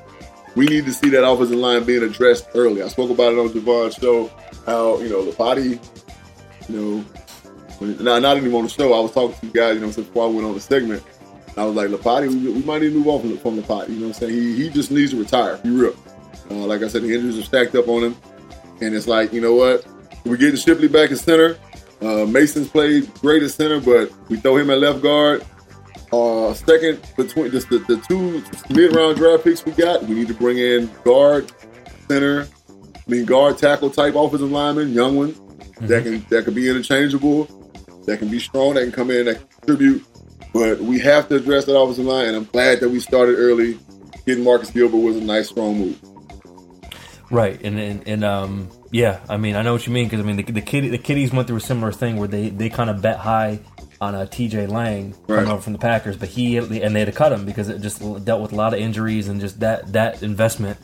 We need to see that offensive line being addressed early. I spoke about it on Javon's show. How you know the body, you know, when- not not anymore on the show. I was talking to you guys, you know, before I went on the segment. I was like, Lapati, we, we might need to move on from, from Lapati. You know what I'm saying? He, he just needs to retire. Be real. Uh, like I said, the injuries are stacked up on him. And it's like, you know what? We're getting Shipley back at center. Uh, Mason's played great at center, but we throw him at left guard. Uh, second, between just the, the two mid round draft picks we got, we need to bring in guard, center, I mean guard tackle type offensive linemen, young ones that can that can be interchangeable, that can be strong, that can come in, that can contribute. But we have to address that offensive line, and I'm glad that we started early. Getting Marcus Gilbert was a nice, strong move. Right, and and, and um, yeah, I mean, I know what you mean because I mean, the, the kid, the kiddies went through a similar thing where they they kind of bet high on a T.J. Lang coming Right. over from the Packers, but he and they had to cut him because it just dealt with a lot of injuries and just that that investment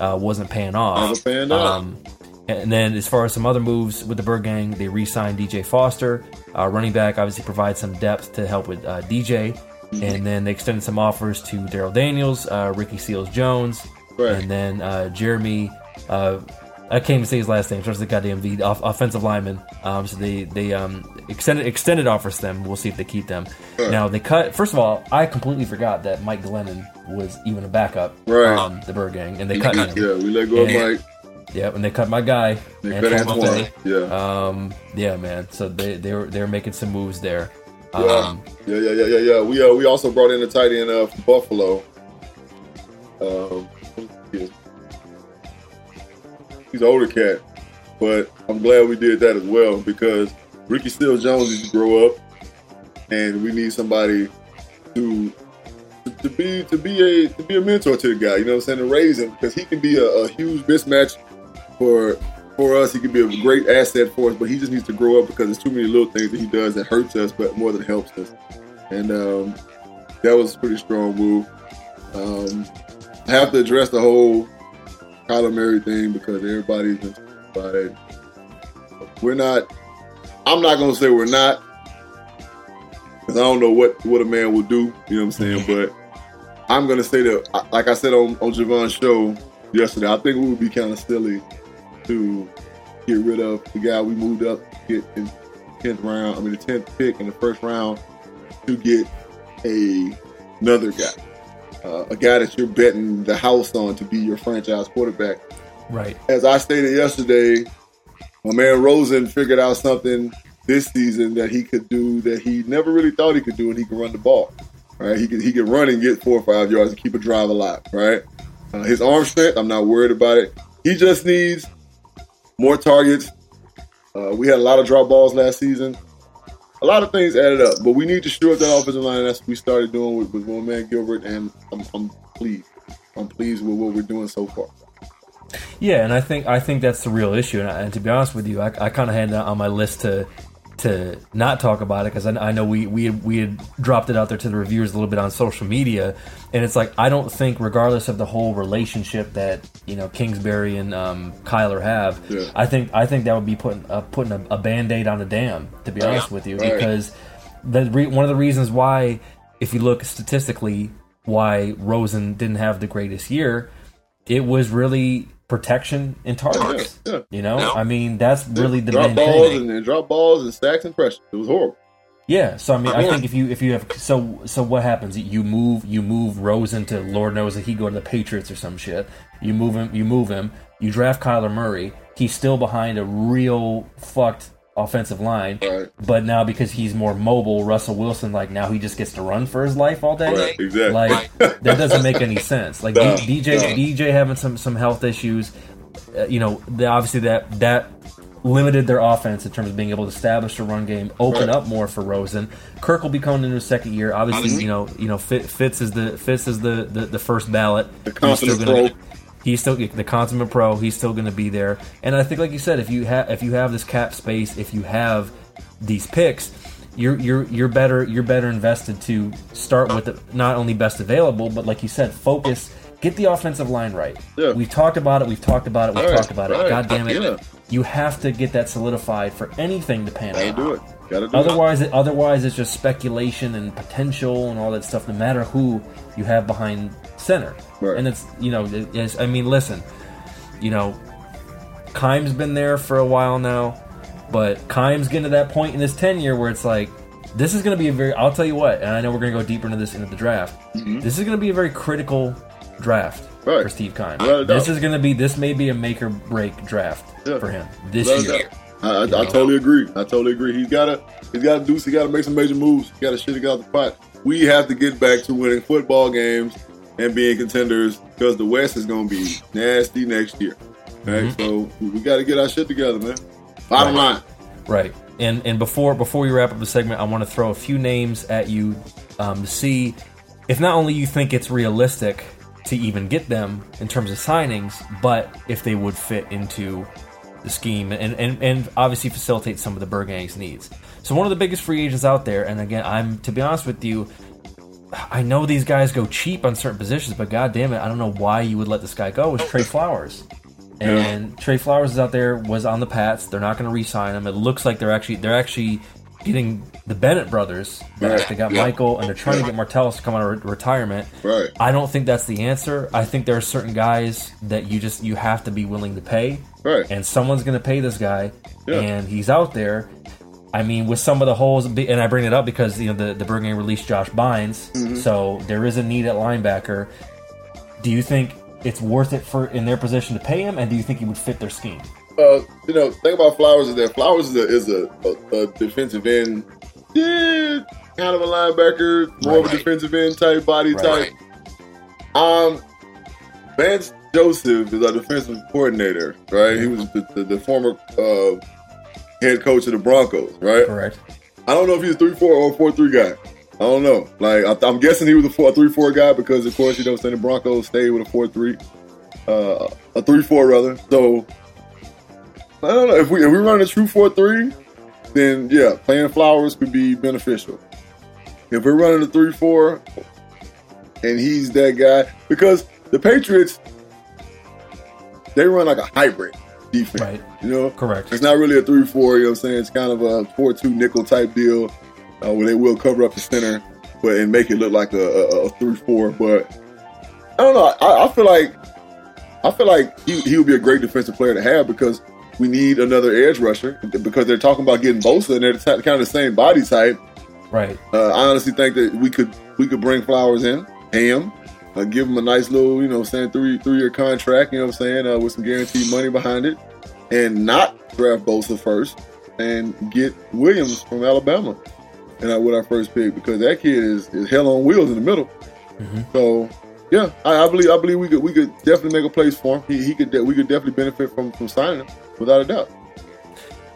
uh, wasn't paying off. Wasn't paying off. Um, and then as far as some other moves with the Bird Gang, they re-signed DJ Foster, uh, running back. Obviously, provides some depth to help with uh, DJ. And then they extended some offers to Darrell Daniels, uh, Ricky Seals Jones, Right. and then uh, Jeremy. Uh, I can't even say his last name. Starts the goddamn V. Off- offensive lineman. Um, so they they um, extended extended offers them. We'll see if they keep them. Now they cut. First of all, I completely forgot that Mike Glennon was even a backup Right. on the Bird Gang, and they cut him. Yeah, we let go of Mike. Yeah, and they cut my guy. They cut Antoine. Yeah. Um, yeah, man. So they they were they were making some moves there. Yeah. Um, yeah, yeah, yeah, yeah, yeah. We uh, we also brought in a tight end uh, from Buffalo. Um, he's an older cat, but I'm glad we did that as well because Ricky Seals Jones needs to grow up, and we need somebody to to, be to be a to be a mentor to the guy. You know what I'm saying? To raise him because he can be a, a huge mismatch for for us. He can be a great asset for us, but he just needs to grow up because there's too many little things that he does that hurts us, but more than helps us. And um, that was a pretty strong move. Um, I have to address the whole Kyler Murray thing because everybody's about it. We're not. I'm not gonna say we're not because I don't know what what a man will do. You know what I'm saying? But I'm gonna say that, like I said on on Javon's show yesterday, I think we would be kind of silly to get rid of the guy we moved up to get in tenth round. I mean, the tenth pick in the first round to get a another guy, uh, a guy that you're betting the house on to be your franchise quarterback. right. As I stated yesterday, my man Rosen figured out something this season that he could do that he never really thought he could do, and he can run the ball. Right? He could he could run and get four or five yards and keep a drive alive. Right? Uh, his arm strength, I'm not worried about it. He just needs more targets. Uh, we had a lot of drop balls last season. A lot of things added up, but we need to shore up that offensive line. That's what we started doing with, with my man Gilbert, and I'm, I'm pleased. I'm pleased with what we're doing so far. Yeah, and I think I think that's the real issue. And, I, and to be honest with you, I, I kind of had that on my list to to not talk about it because I, I know we we had, we had dropped it out there to the reviewers a little bit on social media, and it's like I don't think, regardless of the whole relationship that you know Kingsbury and um, Kyler have, Yeah. I think I think that would be putting uh, putting a, a band aid on a dam. To be honest with you, Right. because the re- one of the reasons why, if you look statistically, why Rosen didn't have the greatest year, it was really protection and targets. Yeah, yeah. You know, I mean, that's really the drop main balls thing. and, and drop balls and stacks and pressure. It was horrible. Yeah, so I mean, I Yeah. think if you if you have so so what happens? You move you move Rosen to Lord knows that he go to the Patriots or some shit. You move him, you move him. You draft Kyler Murray. He's still behind a real fucked offensive line, Right. but now because he's more mobile, Russell Wilson like now he just gets to run for his life all day. Right, exactly. Like that doesn't make any sense. Like No, DJ no. DJ having some some health issues. Uh, you know, the, obviously that that limited their offense in terms of being able to establish a run game, open Right. up more for Rosen. Kirk will be coming into his second year. Obviously, you know, you know, Fit- Fitz is the Fitz is the the, the first ballot. The He's still consummate gonna- pro. He's still the consummate pro. He's still going to be there. And I think, like you said, if you have if you have this cap space, if you have these picks, you're you're you're better you're better invested to start with the, not only best available, but like you said, focus. Get the offensive line right. Yeah. We've talked about it. We've talked about it. We've Right, talked about it. right. God damn it! Yeah. You have to get that solidified for anything to pan out. do it. Gotta do Otherwise, it, otherwise it's just speculation and potential and all that stuff. No matter who you have behind center, Right. and it's you know, it's, I mean, listen, you know, Keim's been there for a while now, but Keim's getting to that point in his tenure where it's like, this is going to be a very. I'll tell you what, and I know we're going to go deeper into this into the draft. This is going to be a very critical draft Mm-hmm. Right. for Steve. Without This is going to be. This may be a make or break draft Yeah. for him this Without year. I, I, I totally agree. I totally agree. He's gotta he's gotta do he gotta make some major moves. He gotta shit it out the pot. We have to get back to winning football games and being contenders because the West is gonna be nasty next year. Right? So we, we gotta get our shit together, man. Bottom Right. line. Right. And and before before we wrap up the segment, I want to throw a few names at you um, to see if not only you think it's realistic to even get them in terms of signings, but if they would fit into the scheme and, and, and obviously facilitate some of the Bird Gang's needs. So one of the biggest free agents out there, and again, I'm to be honest with you, I know these guys go cheap on certain positions, but god damn it, I don't know why you would let this guy go. Is Trey Flowers. And Trey Flowers is out there was on the Pats. They're not going to re-sign him. It looks like they're actually they're actually getting the Bennett brothers. Right. They got Yeah. Michael, and they're trying to get Martellus to come out of re- retirement. Right. I don't think that's the answer. I think there are certain guys that you just you have to be willing to pay, Right. and someone's going to pay this guy, Yeah. and he's out there. I mean, with some of the holes, and I bring it up because you know the the Bird Gang released Josh Bynes, Mm-hmm. so there is a need at linebacker. Do you think it's worth it for in their position to pay him, and do you think he would fit their scheme? Uh, you know, thing about Flowers is that Flowers is a is a, a, a defensive end, yeah, kind of a linebacker, more of a Right. defensive end type body Right. type. Um, Vance Joseph is our defensive coordinator, right? He was the, the, the former uh, head coach of the Broncos, right? Correct. I don't know if he's a three four or four three guy. I don't know. Like I, I'm guessing he was a four three four guy because of course you know saying the Broncos stayed with a four three, uh, a three four rather. So I don't know if we if we run a true four three, then yeah, playing Flowers could be beneficial. If we're running a three four, and he's that guy because the Patriots they run like a hybrid defense. Right. You know, Correct. it's not really a three four. You know what I'm saying? It's kind of a four two nickel type deal uh, where they will cover up the center, but and make it look like a, a, a three four. But I don't know. I, I feel like I feel like he he would be a great defensive player to have because we need another edge rusher because they're talking about getting Bosa and they're the kind of the same body type. Right. Uh, I honestly think that we could we could bring Flowers in, Ham, uh, give him a nice little, you know, saying three three year contract, you know, what I'm saying uh, with some guaranteed money behind it, and not draft Bosa first and get Williams from Alabama, and uh, with our first pick because that kid is, is hell on wheels in the middle. So yeah, I, I believe I believe we could we could definitely make a place for him. He, he could de- we could definitely benefit from from signing him without a doubt.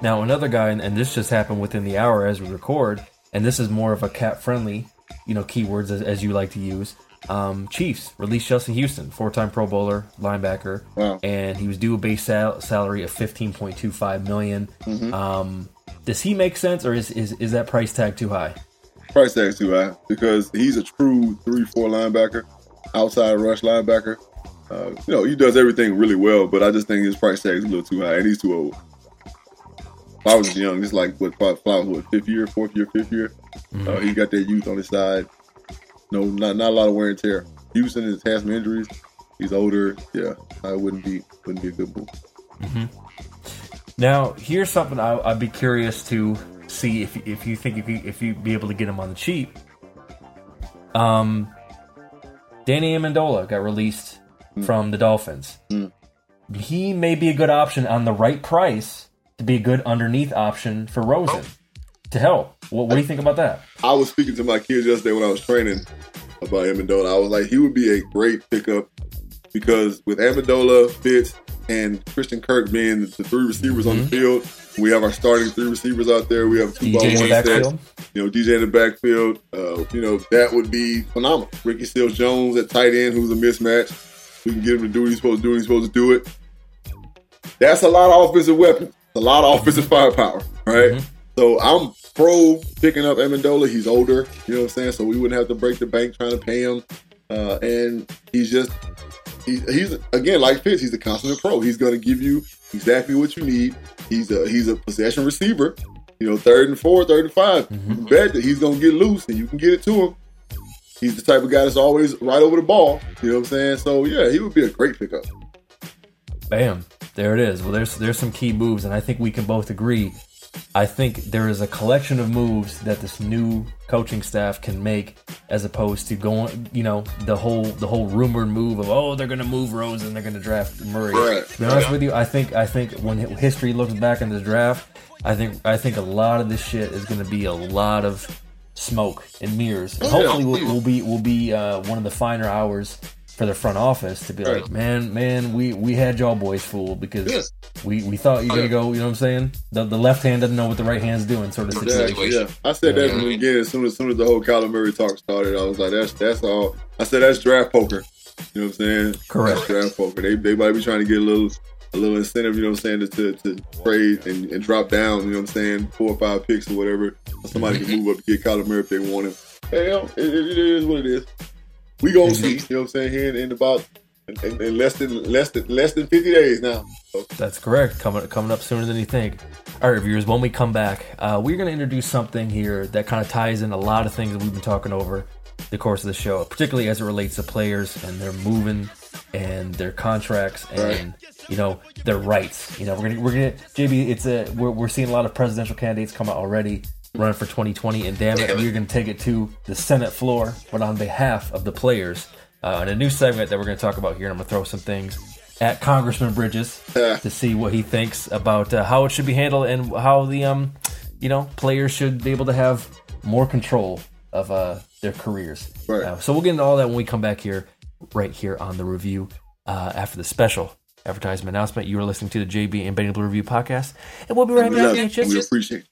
Now another guy, and, and this just happened within the hour as we record, and this is more of a cap friendly, you know, keywords as, as you like to use. Um, Chiefs released Justin Houston, four time Pro Bowler, linebacker, Wow. and he was due a base sal- salary of fifteen point two five million. Mm-hmm. Um, does he make sense, or is, is is that price tag too high? price tag too high because he's a true three four linebacker, outside rush linebacker. Uh, you know, he does everything really well, but I just think his price tag is a little too high, and he's too old. If I was young, just like what Flowers what fifth year, fourth year, fifth year. Uh, he got that youth on his side. No, not not a lot of wear and tear. Houston has had some injuries. He's older. Yeah, I wouldn't be wouldn't be a good move. Mm-hmm. Now, here's something I, I'd be curious to see if if you think if you if you be able to get him on the cheap. Um, Danny Amendola got released Mm. from the Dolphins. He may be a good option on the right price to be a good underneath option for Rosen to help. What, what do you think about that? I was speaking to my kids yesterday when I was training about Amendola. I was like, he would be a great pickup because with Amendola, Fitz, and Christian Kirk being the three receivers on the field, we have our starting three receivers out there. We have two DJ ball one sets. You know, DJ in the backfield. Uh, you know, that would be phenomenal. Ricky Seals Jones at tight end, who's a mismatch. We can get him to do what he's supposed to do he's supposed to do it. That's a lot of offensive weapons, a lot of offensive firepower, right? So I'm pro picking up Amendola. He's older, you know what I'm saying? So we wouldn't have to break the bank trying to pay him. Uh, and he's just, he's, he's again, like Fitz, he's a consummate pro. He's going to give you exactly what you need. He's a, he's a possession receiver, you know, third and four, third and 5 You can bet that he's going to get loose and you can get it to him. He's the type of guy that's always right over the ball. You know what I'm saying? So yeah, he would be a great pickup. Bam. There it is. Well, there's there's some key moves, and I think we can both agree. I think there is a collection of moves that this new coaching staff can make, as opposed to going, you know, the whole the whole rumored move of oh they're going to move Rosen and they're going to draft Murray. Right. To be honest with you, I think I think when history looks back in the draft, I think I think a lot of this shit is going to be a lot of smoke and mirrors. And hopefully, will will be will be uh, one of the finer hours for the front office to be like, man, man, we we had y'all boys fooled because Yeah. we we thought you were gonna go. You know what I'm saying? The the left hand doesn't know what the right hand's doing, sort of situation. Yeah, yeah. I said that Yeah. from the beginning. As soon as, soon as the whole Kyler Murray talk started, I was like, "That's that's all." I said, "That's draft poker." You know what I'm saying? Correct. That's draft poker. They they might be trying to get a little a little incentive. You know what I'm saying? To to, to trade and, and drop down. You know what I'm saying? Four or five picks or whatever. Somebody can mm-hmm. move up to get Kyler Murray if they want him. Hell, it, it, it is what it is. We gonna see. You know what I'm saying? Here in, about in, in, in less than less than less than 50 days now. So, That's correct. Coming coming up sooner than you think. All right, viewers. When we come back, uh, we're going to introduce something here that kind of ties in a lot of things that we've been talking over the course of the show, particularly as it relates to players and their moving and their contracts and you know their rights. You know, we're gonna we're gonna JB. It's a we're we're seeing a lot of presidential candidates come out already running for 2020, and damn it, we're gonna take it to the Senate floor, but on behalf of the players. Uh, in a new segment that we're going to talk about here, and I'm going to throw some things at Congressman Bridges to see what he thinks about uh, how it should be handled and how the um, you know, players should be able to have more control of uh their careers. Right. Uh, so we'll get into all that when we come back here, right here on the review uh, after the special advertisement announcement. You are listening to the JB and Benny Blue Review podcast, and we'll be right we, back. love we appreciate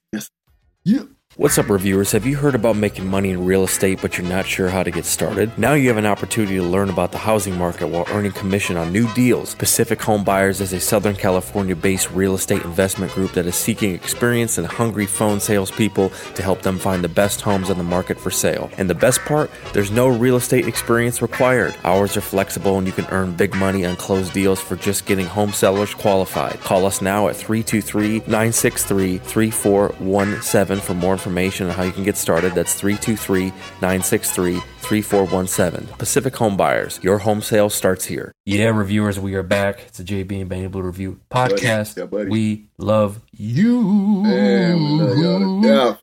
it. What's up, reviewers? Have you heard about making money in real estate but you're not sure how to get started? Now you have an opportunity to learn about the housing market while earning commission on new deals. Pacific Home Buyers is a Southern California based real estate investment group that is seeking experienced and hungry phone salespeople to help them find the best homes on the market for sale. And the best part, there's no real estate experience required. Hours are flexible and you can earn big money on closed deals for just getting home sellers qualified. Call us now at 323 963 3417 for more information on how you can get started. That's 323 963 3417. Pacific Home Buyers, your home sale starts here. Yeah, reviewers, we are back. It's a JB and Benny Blue Review podcast. Yeah, buddy. We love you. Man, we love y'all to death.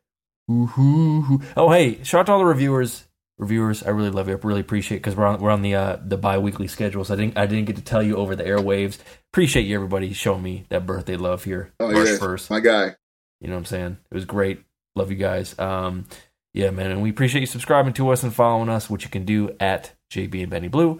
Ooh-hoo-hoo. Oh, hey! Shout out to all the reviewers. Reviewers, I really love you. I really appreciate because we're on we're on the uh, the bi-weekly schedule, so I didn't I didn't get to tell you over the airwaves. Appreciate you, everybody, showing me that birthday love here, Oh March yeah, first. my guy. You know what I'm saying? It was great. Love you guys. Um, yeah, man, and we appreciate you subscribing to us and following us, which you can do at JB and Benny Blue.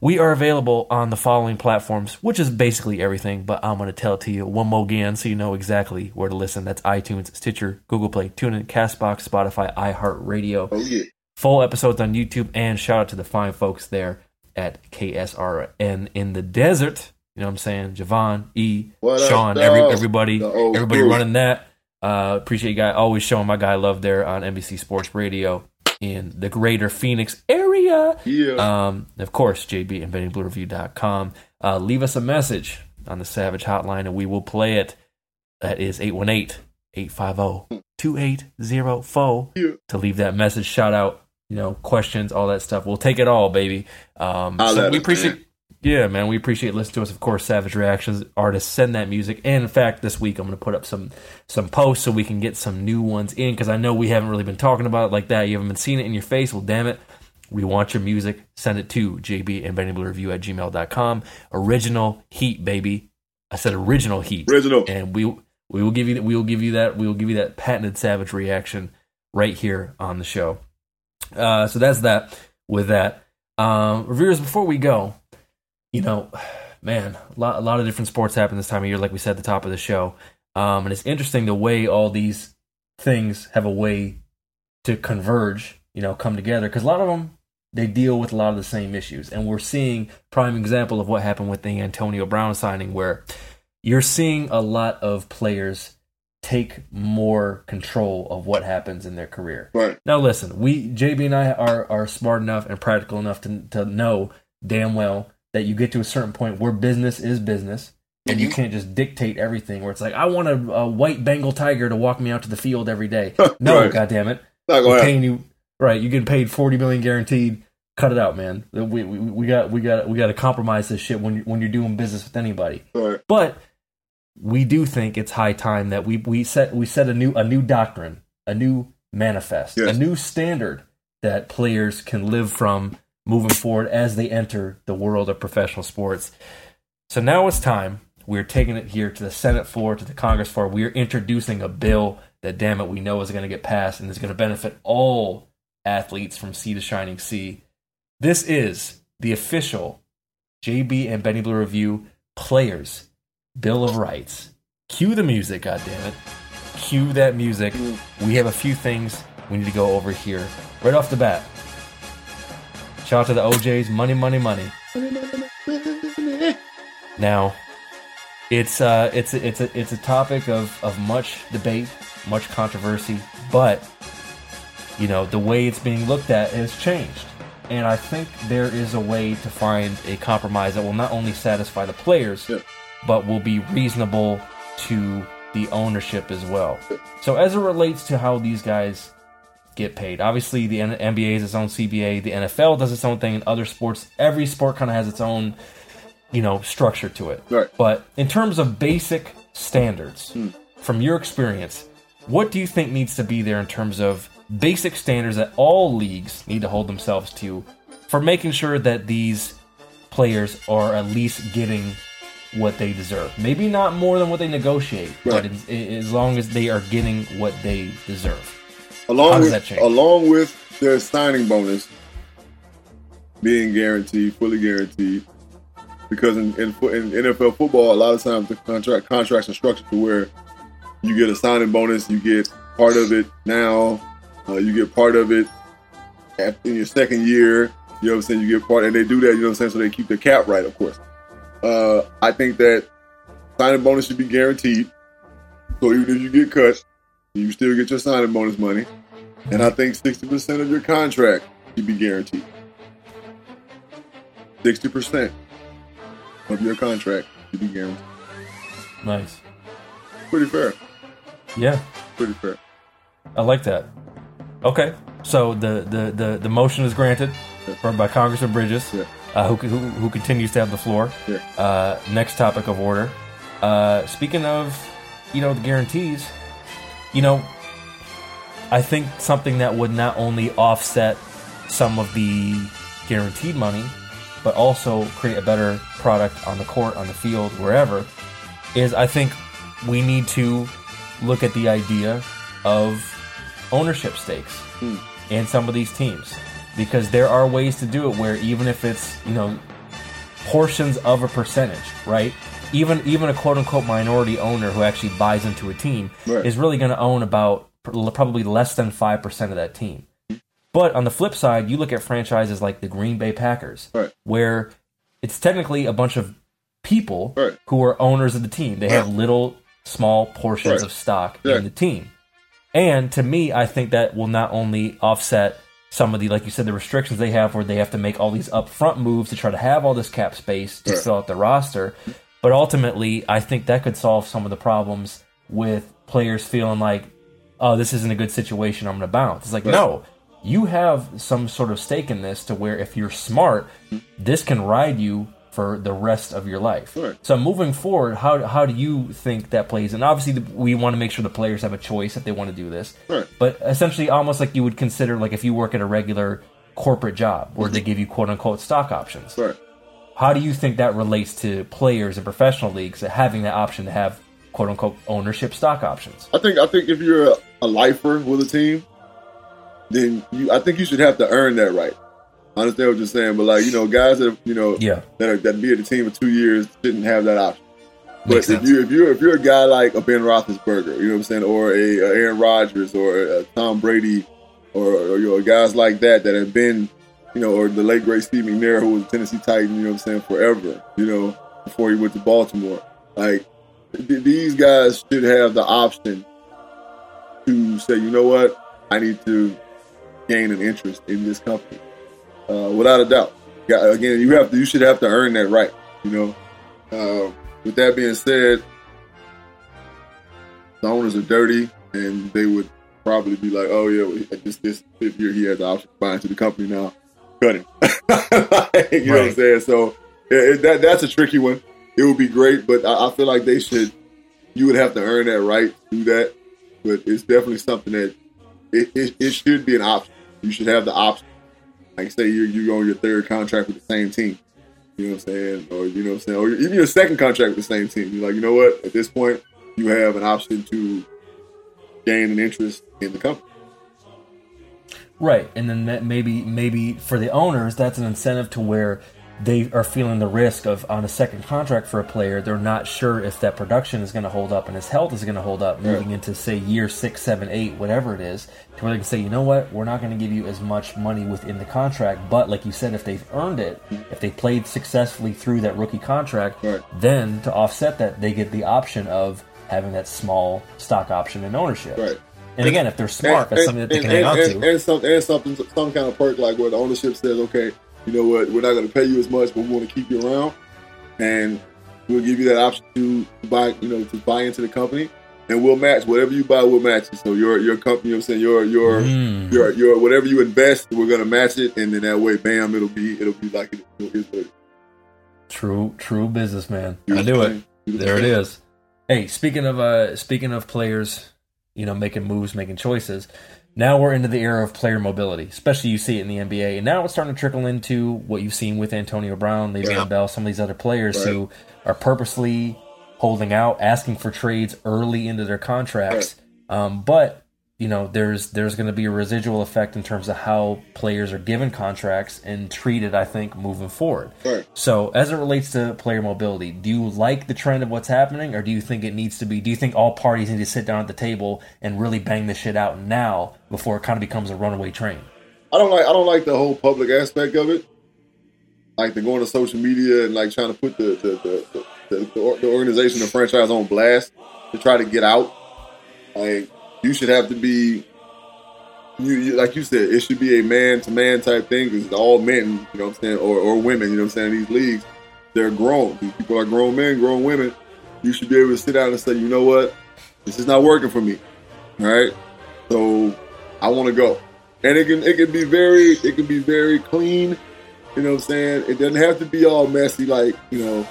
We are available on the following platforms, which is basically everything, but I'm going to tell it to you one more again so you know exactly where to listen. That's iTunes, Stitcher, Google Play, TuneIn, Castbox, Spotify, iHeartRadio. Oh yeah. Full episodes on YouTube, and shout out to the fine folks there at KSRN in the desert. You know what I'm saying? Javon, E, What Sean, every, everybody, everybody crew. running that. Uh, appreciate you guys always showing my guy love there on NBC Sports Radio in the greater Phoenix area. Yeah. Um, of course, JB and BennyBlueReview.com. Uh, leave us a message on the Savage Hotline and we will play it. That is 818 850 2804 Yeah. to leave that message, shout out, you know, questions, all that stuff. We'll take it all, baby. Um, so we appreciate. Yeah, man, we appreciate listening to us. Of course, Savage Reactions artists send that music, and in fact, this week I'm going to put up some some posts so we can get some new ones in because I know we haven't really been talking about it like that. You haven't been seeing it in your face. Well, damn it, we want your music. Send it to JB and Benny Blue Review at gmail.com. Original heat, baby. I said original heat. Original. and we we will give you we will give you that we will give you that patented Savage reaction right here on the show. Uh, so that's that. With that, um, reviewers, before we go, you know, man, a lot, a lot of different sports happen this time of year, like we said at the top of the show. Um, and it's interesting the way all these things have a way to converge, you know, come together. Because a lot of them, they deal with a lot of the same issues. And we're seeing prime example of what happened with the Antonio Brown signing, where you're seeing a lot of players take more control of what happens in their career. Right. Now, listen, we JB and I are are smart enough and practical enough to to know damn well that you get to a certain point where business is business, and you mm-hmm. can't just dictate everything. Where it's like, I want a, a white Bengal tiger to walk me out to the field every day. No, Right. God damn it, Not gonna we're happen. paying you right. You get paid forty million guaranteed. Cut it out, man. We, we, we got we got we got to compromise this shit when you, when you're doing business with anybody. Right. But we do think it's high time that we we set we set a new a new doctrine, a new manifest, Yes. a new standard that players can live from moving forward as they enter the world of professional sports. So now it's time. We're taking it here to the Senate floor, to the Congress floor. We're introducing a bill that, damn it, we know is going to get passed and is going to benefit all athletes from sea to shining sea. This is the official JB and Benny Blue Review Players Bill of Rights. Cue the music, goddammit. Cue that music. We have a few things we need to go over here right off the bat. Shout out to the O'Jays, money, money, money. Now, it's uh, it's a, it's a it's a topic of of much debate, much controversy, but you know the way it's being looked at has changed, and I think there is a way to find a compromise that will not only satisfy the players, Yeah. but will be reasonable to the ownership as well. So as it relates to how these guys get paid. Obviously, the NBA has its own CBA. The NFL does its own thing. In other sports, every sport kind of has its own, you know, structure to it. Right. But in terms of basic standards, hmm. from your experience, what do you think needs to be there in terms of basic standards that all leagues need to hold themselves to for making sure that these players are at least getting what they deserve? Maybe not more than what they negotiate, but Right. as, as long as they are getting what they deserve. Along with along with their signing bonus being guaranteed, fully guaranteed, because in, in in NFL football, a lot of times the contract contracts are structured to where you get a signing bonus, you get part of it now, uh, you get part of it at, in your second year. You know what I'm saying? You get part, and they do that. You know what I'm saying? So they keep the cap right, of course. Uh, I think that signing bonus should be guaranteed. So even if you get cut, you still get your signing bonus money. And I think 60% of your contract should be guaranteed. 60% of your contract should be guaranteed. Nice. Pretty fair. Yeah, Pretty fair. I like that. Okay, so the the the, the motion is granted for, by Congressman Bridges, Yeah. uh, who, who who continues to have the floor. Yeah. Uh, next topic of order. Uh, speaking of, you know, the guarantees, you know, I think something that would not only offset some of the guaranteed money, but also create a better product on the court, on the field, wherever, is I think we need to look at the idea of ownership stakes hmm. in some of these teams. Because there are ways to do it where even if it's you know portions of a percentage right even even a quote unquote minority owner who actually buys into a team Right. is really going to own about probably less than 5% of that team but on the flip side you look at franchises like the Green Bay Packers Right. where it's technically a bunch of people Right. who are owners of the team they have little small portions of stock in the team and to me, I think that will not only offset some of the, like you said, the restrictions they have where they have to make all these upfront moves to try to have all this cap space to Right. fill out the roster, but ultimately, I think that could solve some of the problems with players feeling like, oh, this isn't a good situation, I'm going to bounce. It's like, Right. no, you have some sort of stake in this to where if you're smart, this can ride you for the rest of your life. So moving forward, how how do you think that plays? And obviously, the, we want to make sure the players have a choice if they want to do this. Right. But essentially, almost like you would consider like if you work at a regular corporate job where mm-hmm. they give you quote unquote stock options. Right. How do you think that relates to players in professional leagues having that option to have quote unquote ownership stock options? I think I think if you're a, a lifer with a team, then you I think you should have to earn that right. I understand what you're saying, but like you know, guys that you know Yeah. that are, that be at the team for two years didn't have that option. But Makes if sense. you if you if you're a guy like a Ben Roethlisberger, you know what I'm saying, or a, a Aaron Rodgers or a, Tom Brady, or, or you know guys like that that have been, you know, or the late great Steve McNair who was a Tennessee Titan, you know what I'm saying, forever, you know, before he went to Baltimore. Like th- these guys should have the option to say, you know what, I need to gain an interest in this company, uh, without a doubt. Again, you have to, you should have to earn that right. You know. Uh, with that being said, the owners are dirty, and they would probably be like, "Oh yeah, this this fifth year he has the option to buy into the company now, cut him." Like, you know what I'm saying? So it, that that's a tricky one. It would be great, but I, I feel like they should. You would have to earn that right to do that, but it's definitely something that it, it, it should be an option. You should have the option. Like say you're you on your third contract with the same team. You know what I'm saying? Or you know what I'm saying? Or even your second contract with the same team. You're like, you know what? At this point, you have an option to gain an interest in the company. Right, and then that maybe maybe for the owners, that's an incentive to where they are feeling the risk of on a second contract for a player. They're not sure if that production is going to hold up and his health is going to hold up moving into say year six, seven, eight, whatever it is, to where they can say, you know what, we're not going to give you as much money within the contract, but like you said, if they've earned it, if they played successfully through that rookie contract, Right. then to offset that, they get the option of having that small stock option and ownership. Right. And again, if they're smart, that's something that they can hang on to. and some and something some kind of perk like where the ownership says, okay, you know what, we're not going to pay you as much, but we want to keep you around, and we'll give you that option to buy, you know, to buy into the company, and we'll match whatever you buy, we'll match it. So your your company, you know what I'm saying, your your Mm. your your whatever you invest, we're going to match it, and then that way, bam, it'll be it'll be like it is. It True, true businessman. I knew it. There it is. Hey, speaking of uh speaking of players, you know, making moves, making choices. Now we're into the era of player mobility, especially you see it in the NBA, and now it's starting to trickle into what you've seen with Antonio Brown, Le'Veon Yeah. Bell, some of these other players Right. who are purposely holding out, asking for trades early into their contracts. Um, but you know, there's there's going to be a residual effect in terms of how players are given contracts and treated. I think moving forward. Right. So, as it relates to player mobility, do you like the trend of what's happening, or do you think it needs to be? Do you think all parties need to sit down at the table and really bang this shit out now before it kind of becomes a runaway train? I don't like I don't like the whole public aspect of it. Like the going to social media and like trying to put the the the, the, the, organization, the franchise on blast to try to get out. Like you should have to be, you, you like you said, it should be a man to man type thing because all men, you know what I'm saying, or, or women, you know what I'm saying, these leagues, they're grown. These people are grown men, grown women. You should be able to sit down and say, you know what, this is not working for me. All right, so I want to go and it can it can be very it can be very clean. You know what I'm saying? It doesn't have to be all messy like you know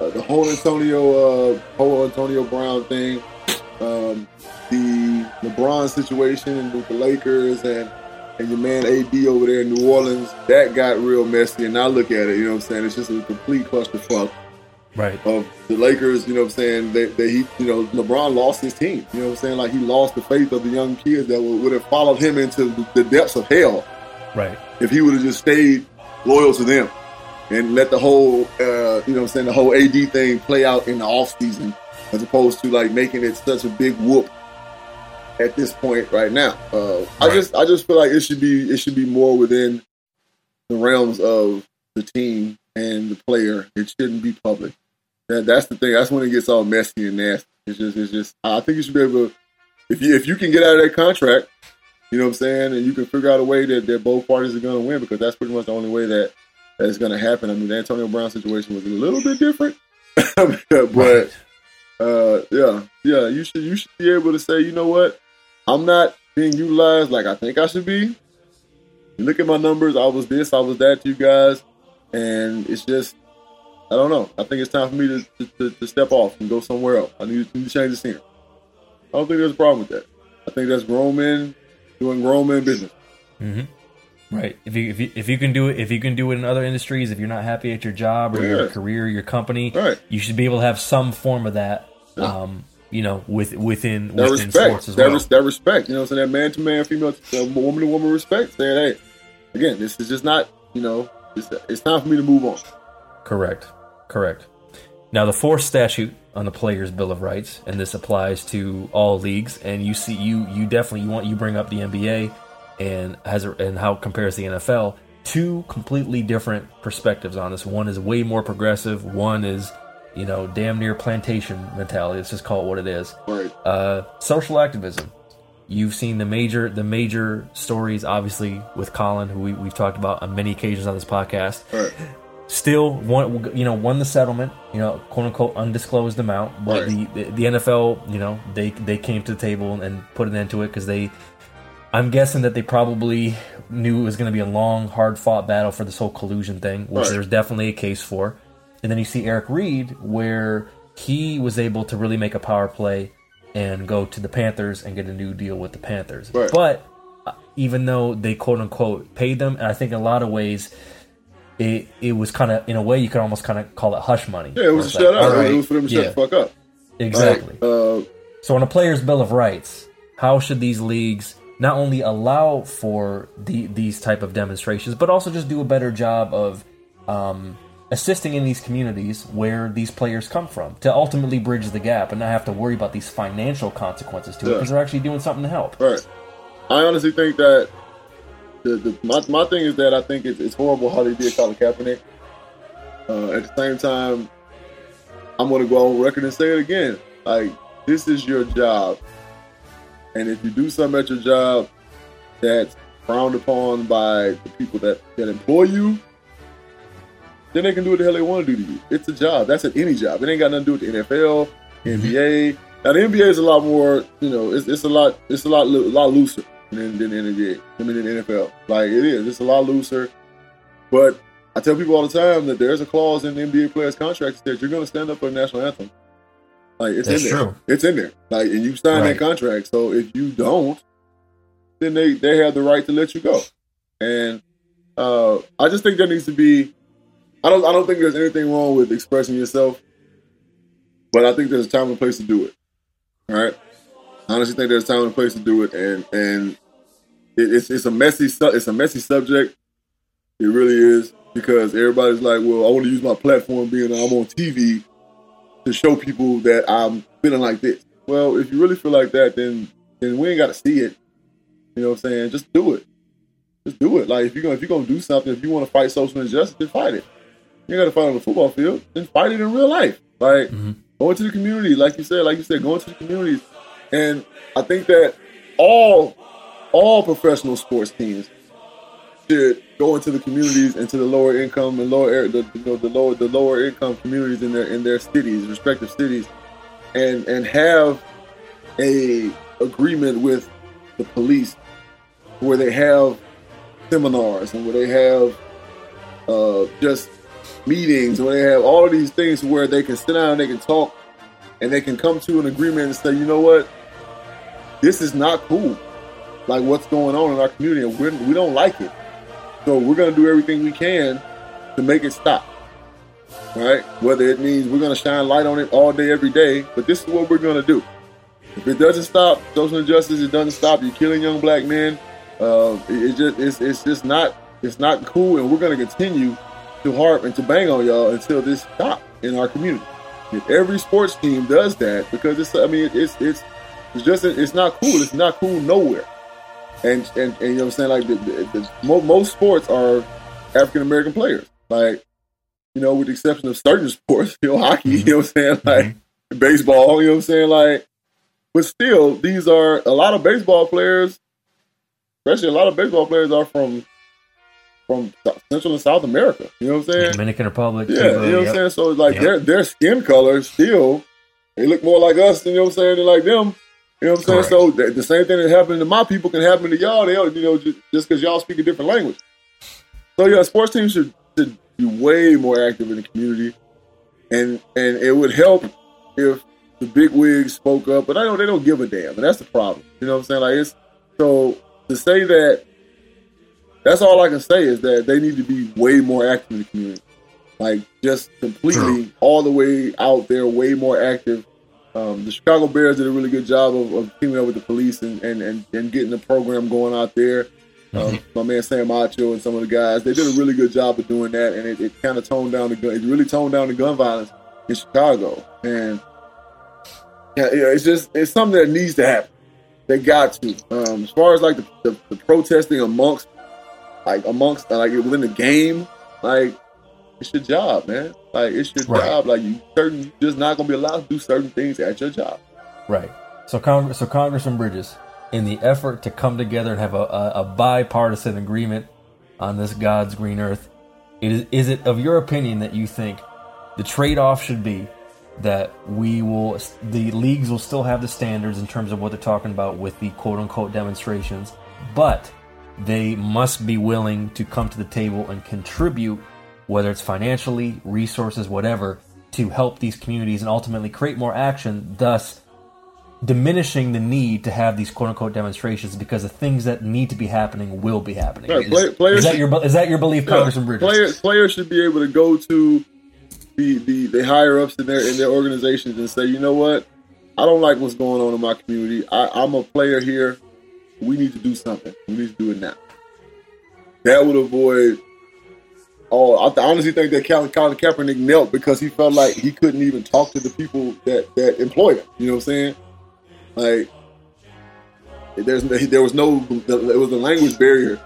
uh, the whole Antonio uh, whole Antonio Brown thing, um, the LeBron situation with the Lakers and and your man AD over there in New Orleans that got real messy. And I look at it, you know what I'm saying? It's just a complete clusterfuck Right. of the Lakers, you know what I'm saying, that, that he, you know, LeBron lost his team. You know what I'm saying? Like he lost the faith of the young kids that would, would have followed him into the, the depths of hell Right. if he would have just stayed loyal to them and let the whole, uh, you know what I'm saying, the whole AD thing play out in the off season as opposed to like making it such a big whoop at this point right now. Uh, I just, I just feel like it should be, it should be more within the realms of the team and the player. It shouldn't be public. That, that's the thing. That's when it gets all messy and nasty. It's just, it's just. I think you should be able to, if you if you can get out of that contract, you know what I'm saying, and you can figure out a way that, that both parties are going to win because that's pretty much the only way that that's going to happen. I mean, the Antonio Brown situation was a little bit different, but uh, yeah, yeah, you should you should be able to say, you know what, I'm not being utilized like I think I should be. You look at my numbers. I was this, I was that to you guys, and it's just I don't know. I think it's time for me to, to, to, to step off and go somewhere else. I need, need to change the scenery. I don't think there's a problem with that. I think that's grown men doing grown men business. Mm-hmm. Right. If you, if you if you can do it, if you can do it in other industries, if you're not happy at your job or Yeah. your career, your company, Right. you should be able to have some form of that. Um, you know, with within That within respect, sports as that, well. res- that respect. You know, saying that man to man, female, to, woman to woman respect. Saying, hey, again, this is just not. You know, it's, it's time for me to move on. Correct. Correct. Now the fourth statute on the Players Bill of Rights, and this applies to all leagues. And you see, you you definitely you want you bring up the NBA and has a, and how it compares the NFL. Two completely different perspectives on this. One is way more progressive. One is you know damn near plantation mentality. Let's just call it what it is. Right. Uh, social activism. You've seen the major the major stories, obviously with Colin, who we, we've talked about on many occasions on this podcast Right. still won you know won the settlement you know quote unquote undisclosed amount but Right. the, the the NFL you know they they came to the table and put an end to it because they I'm guessing that they probably knew it was going to be a long hard fought battle for this whole collusion thing which Right. there's definitely a case for and then you see Eric Reid where he was able to really make a power play and go to the Panthers and get a new deal with the Panthers Right. but uh, even though they quote unquote paid them and I think in a lot of ways it it was kind of in a way you could almost kind of call it hush money. Yeah, it was shut like, up. all It was for them to shut yeah, the fuck up. Exactly. Uh, so on a player's bill of rights, how should these leagues not only allow for the these type of demonstrations, but also just do a better job of um, assisting in these communities where these players come from to ultimately bridge the gap and not have to worry about these financial consequences to it because they're actually doing something to help. Right. I honestly think that the, the my, my thing is that I think it's, it's horrible how they did Colin Kaepernick. Uh, at the same time, I'm going to go on record and say it again. Like this is your job, and if you do something at your job that's frowned upon by the people that that employ you, then they can do what the hell they want to do to you. It's a job. That's at any job. It ain't got nothing to do with the NFL, NBA. Now the NBA is a lot more, you know, it's, it's a lot, it's a lot, a lot looser than, than the NBA. I mean, than the NFL. Like it is, it's a lot looser. But I tell people all the time that there's a clause in the NBA players' contract that you're going to stand up for the national anthem. Like it's That's in there. true. It's in there. Like and you sign Right. that contract. So if you don't, then they they have the right to let you go. And uh, I just think there needs to be. I don't. I don't think there's anything wrong with expressing yourself, but I think there's a time and place to do it. All right. I honestly think there's a time and place to do it, and and it, it's it's a messy it's a messy subject. It really is because everybody's like, well, I want to use my platform being I'm on TV to show people that I'm feeling like this. Well, if you really feel like that, then then we ain't got to see it. You know what I'm saying? Just do it. Just do it. Like if you're gonna if you're gonna do something, if you want to fight social injustice, then fight it. You got to fight on the football field, then fight it in real life. Like go into the community, like you said, like you said, go into the communities. And I think that all all professional sports teams should go into the communities, into the lower income and lower air, the, you know, the lower the lower income communities in their in their cities, respective cities, and and have a agreement with the police where they have seminars and where they have uh, just meetings, where they have all of these things where they can sit down, and they can talk, and they can come to an agreement and say, you know what, this is not cool. Like what's going on in our community, and we're, we don't like it. So we're going to do everything we can to make it stop. Right? Whether it means we're going to shine light on it all day, every day, but this is what we're going to do. If it doesn't stop social injustice, it doesn't stop. You're killing young black men. Uh, it, it just it's, it's just not it's not cool, and we're going to continue to harp and to bang on y'all until this stops in our community. If every sports team does that, because it's I mean it's it's it's just it's not cool. It's not cool nowhere. And and, and you know what I'm saying like the, the, the, most sports are African American players. Like you know, with the exception of certain sports, you know, hockey. You mm-hmm. know what I'm saying mm-hmm. like baseball. You know what I'm saying like. But still, these are a lot of baseball players, especially a lot of baseball players are from from Central and South America. You know what I'm saying? Dominican Republic. Yeah, Cuba, you know what yep. I'm saying? So it's like Yep. their their skin color still they look more like us, you know what I'm saying, than like them. You know what I'm saying? Correct. So the, the same thing that happened to my people can happen to y'all. They, you know, just because y'all speak a different language. So yeah, sports teams should should be way more active in the community. and and it would help if the big wigs spoke up, but I know they don't give a damn, and that's the problem. You know what I'm saying? Like it's so to say that. That's all I can say is that they need to be way more active in the community, like just completely all the way out there, way more active. Um, the Chicago Bears did a really good job of, of teaming up with the police and, and, and, and getting the program going out there. Um, my man Sam Acho and some of the guys, they did a really good job of doing that, and it, it kind of toned down the gun. It really toned down the gun violence in Chicago, and yeah, yeah, it's just it's something that needs to happen. They got to. Um, as far as like the, the, the protesting amongst, like amongst, like within the game, like it's your job, man. Like it's your Right. job. Like you certain, you're just not gonna be allowed to do certain things at your job. Right. So, Congress, so Congressman Bridges, in the effort to come together and have a, a, a bipartisan agreement on this God's green earth, it is, is it of your opinion that you think the trade-off should be that we will, the leagues will still have the standards in terms of what they're talking about with the quote-unquote demonstrations, but they must be willing to come to the table and contribute, whether it's financially, resources, whatever, to help these communities and ultimately create more action, thus diminishing the need to have these quote unquote demonstrations because the things that need to be happening will be happening. Is, play- players is that your is that your belief, Congressman Bridges? Players, players should be able to go to the, the, the higher ups in their in their organizations and say, you know what, I don't like what's going on in my community. I, I'm a player here. We need to do something. We need to do it now. That would avoid. Oh, I honestly think that Colin, Colin Kaepernick knelt because he felt like he couldn't even talk to the people that that employed him. You know what I'm saying? Like, there's there was no there was a language barrier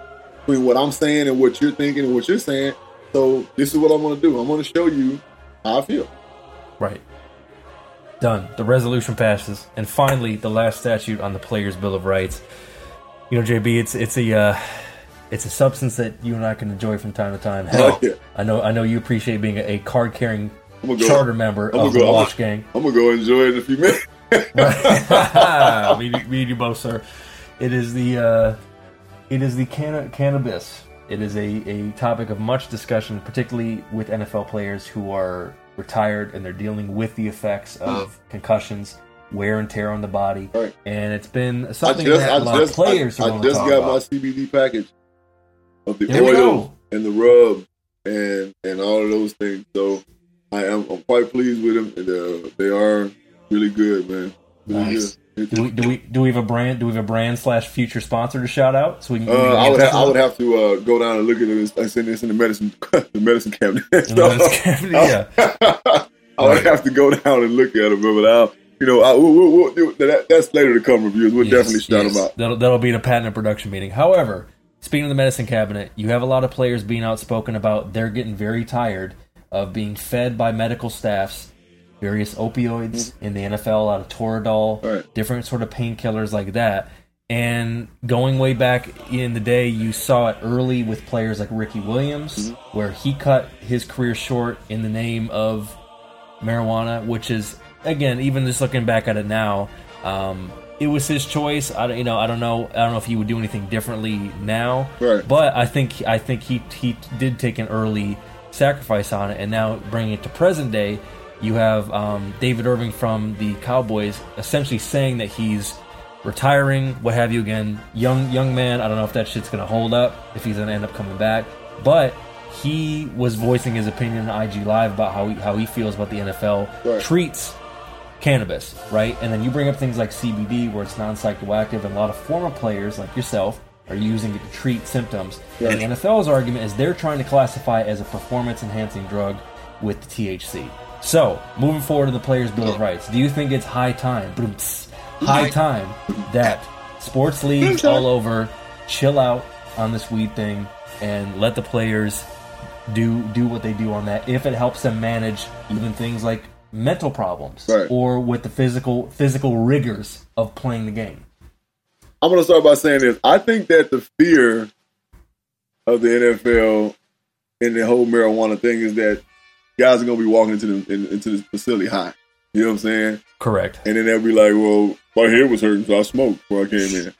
between what I'm saying and what you're thinking and what you're saying. So this is what I'm going to do. I'm going to show you how I feel. Right. Done. The resolution passes, and finally, the last statute on the Players' Bill of Rights. You know, JB, it's it's a uh, it's a substance that you and I can enjoy from time to time. Hell, Oh, yeah. I know I know you appreciate being a, a card carrying go- charter member I'm of gonna the go- Wash Gang. I'm going to go enjoy it in a few minutes. me, me and you both, sir. It is the uh, it is the canna- cannabis. It is a, a topic of much discussion, particularly with NFL players who are retired and they're dealing with the effects of concussions, wear and tear on the body, Right. and it's been something just, that I a lot just, of players I, are I just got about. my CBD package of the There oil and the rub and and all of those things. So I am I'm quite pleased with them. And, uh, they are really good, man. Really Nice. good. Do we, do we do we have a brand? Do we have a brand slash future sponsor to shout out? So we can. Uh, I would have, I would have to uh, go down and look at it. I send this in the medicine the medicine cabinet. In the medicine cabinet, yeah. I would have to go down and look at it, but I'll you know I, we'll, we'll, that, that's later to come reviews. We'll Yes, definitely shout yes. them out. That'll, that'll be in a patent and production meeting. However, speaking of the medicine cabinet, you have a lot of players being outspoken about they're getting very tired of being fed by medical staffs various opioids mm-hmm. in the NFL, a lot of Toradol, Right. different sort of painkillers like that. And going way back in the day, you saw it early with players like Ricky Williams, mm-hmm. where he cut his career short in the name of marijuana, which is again, even just looking back at it now, um, it was his choice. I don't, you know, I don't know, I don't know if he would do anything differently now. Right. But I think I think he he did take an early sacrifice on it, and now bringing it to present day, you have um, David Irving from the Cowboys essentially saying that he's retiring, what have you. Again, young young man. I don't know if that shit's gonna hold up, if he's gonna end up coming back, but. He was voicing his opinion on IG Live about how he, how he feels about the NFL Right. treats cannabis, right? And then you bring up things like CBD, where it's non psychoactive, and a lot of former players like yourself are using it to treat symptoms. And the NFL's argument is they're trying to classify it as a performance enhancing drug with the THC. So, moving forward to the Players' Bill of Rights, do you think it's high time, high time that sports leagues all over chill out on this weed thing and let the players do do what they do on that if it helps them manage even things like mental problems Right. or with the physical physical rigors of playing the game. I'm going to start by saying this. I think that the fear of the NFL and the whole marijuana thing is that guys are going to be walking into the in, into this facility high. You know what I'm saying? Correct. And then they'll be like, "Well, my head was hurting, so I smoked before I came in."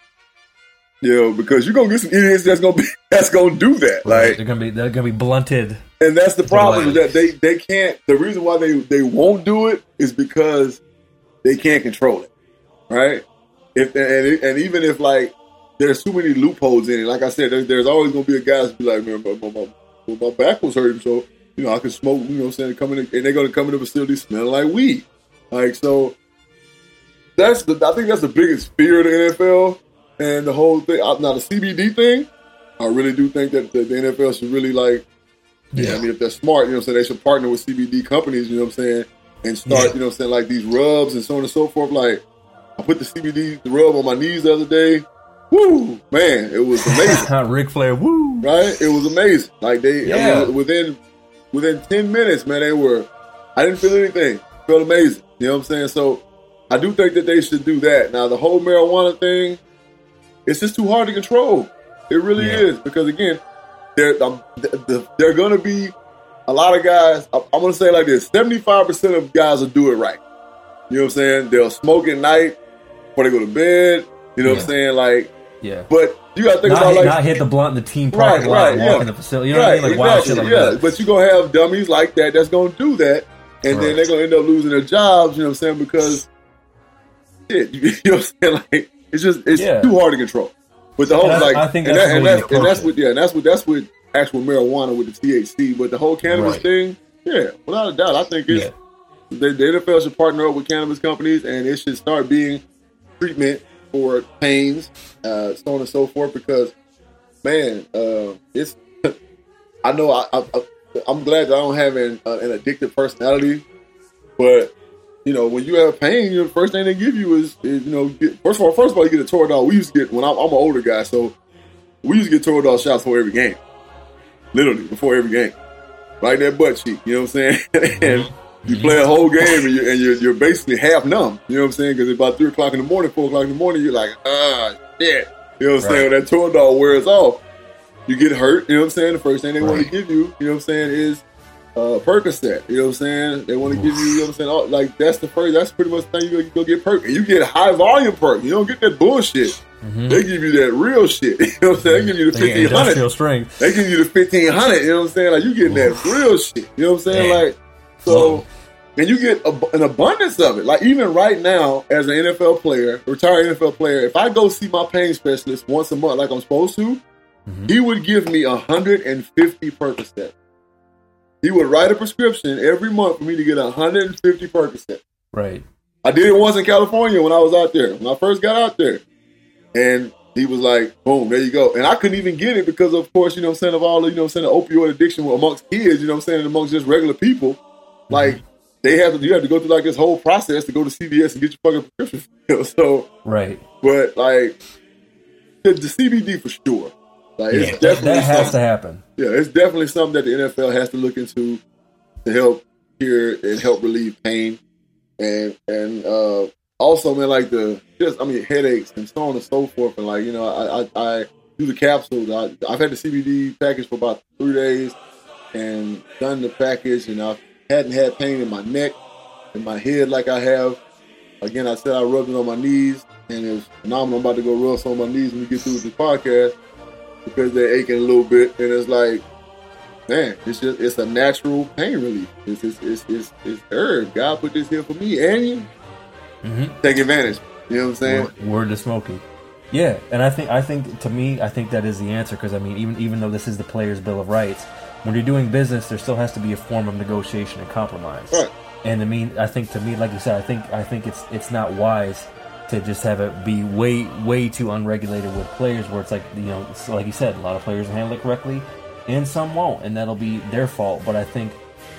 Know, because you're gonna get some idiots that's gonna be that's gonna do that. Like they're gonna be they're gonna be blunted. And that's the problem is that they they can't. The reason why they they won't do it is because they can't control it, right? If and and even if like there's too many loopholes in it, like I said, there, there's always gonna be a guy that's be like, man, my, my, my, my back was hurting, so you know I can smoke. You know, what I'm saying come in and they're gonna come in the facility smelling like weed, like so. That's the I think that's the biggest fear of the NFL and the whole thing. uh, Now the CBD thing, I really do think that the, the NFL should really like yeah, I mean, if they're smart, you know what I'm saying, they should partner with CBD companies, you know what I'm saying, and start, Yeah. you know what I'm saying, like these rubs and so on and so forth. Like, I put the CBD the rub on my knees the other day. Woo, man, it was amazing. Ric Flair, woo. Right? It was amazing. Like they, Yeah. I mean, within within ten minutes, man, they were. I didn't feel anything. Felt amazing. You know what I'm saying? So, I do think that they should do that. Now, the whole marijuana thing, it's just too hard to control. It really Yeah. is because again, there um, th- th- there are going to be a lot of guys. I'm going to say it like this: 75 percent of guys will do it right. You know what I'm saying? They'll smoke at night before they go to bed. You know what I'm saying? Like, Yeah. but you got to think Not, about hit, like not hit the blunt in the team Right, parking lot, right, and yeah. in the facility. You know what I mean? Like wild shit like yeah. that. But you're gonna have dummies like that that's gonna do that, and Right. then they're gonna end up losing their jobs. You know what I'm saying? Because shit, you know what I'm saying? Like it's just it's Yeah. too hard to control. But the whole like I think and, that's that, and, that's, and that's what yeah, and that's what that's what actual marijuana with the THC. But the whole cannabis Right. thing, yeah, without a doubt, I think it's the, the NFL should partner up with cannabis companies, and it should start being treatment for pains, uh, so on and so forth. Because man, uh, it's I know I, I, I I'm glad that I don't have an, uh, an addictive personality, but you know when you have pain, the first thing they give you is, is you know get, first of all first of all you get a Toradol. We used to get when I'm, I'm an older guy, so we used to get Toradol shots for every game, literally before every game, right that butt cheek. You know what I'm saying? and you play a whole game and, you, and you're, you're basically half numb. You know what I'm saying? Because about three o'clock in the morning, four o'clock in the morning, you're like, ah, shit. You know what I'm saying? When that Toradol wears off, you get hurt. You know what I'm saying? The first thing they want to give you, you know what I'm saying, is uh, Percocet. You know what I'm saying? They want to give you, you know what I'm saying? All, like that's the first. That's pretty much the thing you go, you go get perk, and you get high volume perk. You don't get that bullshit. They give you that real shit. You know what I'm saying? They give you the fifteen hundred. strength. They give you the fifteen hundred. You know what I'm saying? Like you getting that real shit. You know what I'm saying? Like so, and you get a, an abundance of it. Like even right now, as an NFL player, retired NFL player, if I go see my pain specialist once a month, like I'm supposed to, he would give me 150 Percocet. He would write a prescription every month for me to get 150 Percocet. Right. I did it once in California when I was out there, when I first got out there. And he was like, boom, there you go. And I couldn't even get it because, of course, you know I'm saying, of all the, you know I'm saying, the opioid addiction amongst kids, you know what I'm saying, amongst just regular people. Mm-hmm. Like, they have to, you have to go through like this whole process to go to CVS and get your fucking prescription. So, Right. but like, the, the CBD for sure. Like, Yeah, it's that, definitely that has to happen. yeah, it's definitely something that the NFL has to look into to help cure and help relieve pain, and and uh, also man, like the just I mean headaches and so on and so forth, and like you know I I, I do the capsules. I, I've had the CBD package for about three days, and done the package, and I hadn't had pain in my neck, in my head like I have. Again, I said I rubbed it on my knees, and it's phenomenal. I'm about to go rub some on my knees when we get through with the podcast because they're aching a little bit, and it's like, man, it's just it's a natural pain relief. It's it's it's it's, it's herb. God put this here for me and you. Mm-hmm. Take advantage. You know what I'm saying? Word, word to Smokey. Yeah, and I think I think to me I think that is the answer because I mean even even though this is the player's bill of rights, when you're doing business, there still has to be a form of negotiation and compromise. Right. And I mean, I think to me, like you said, I think I think it's it's not wise to just have it be way way too unregulated with players, where it's like you know, like you said, a lot of players handle it correctly, and some won't, and that'll be their fault. But I think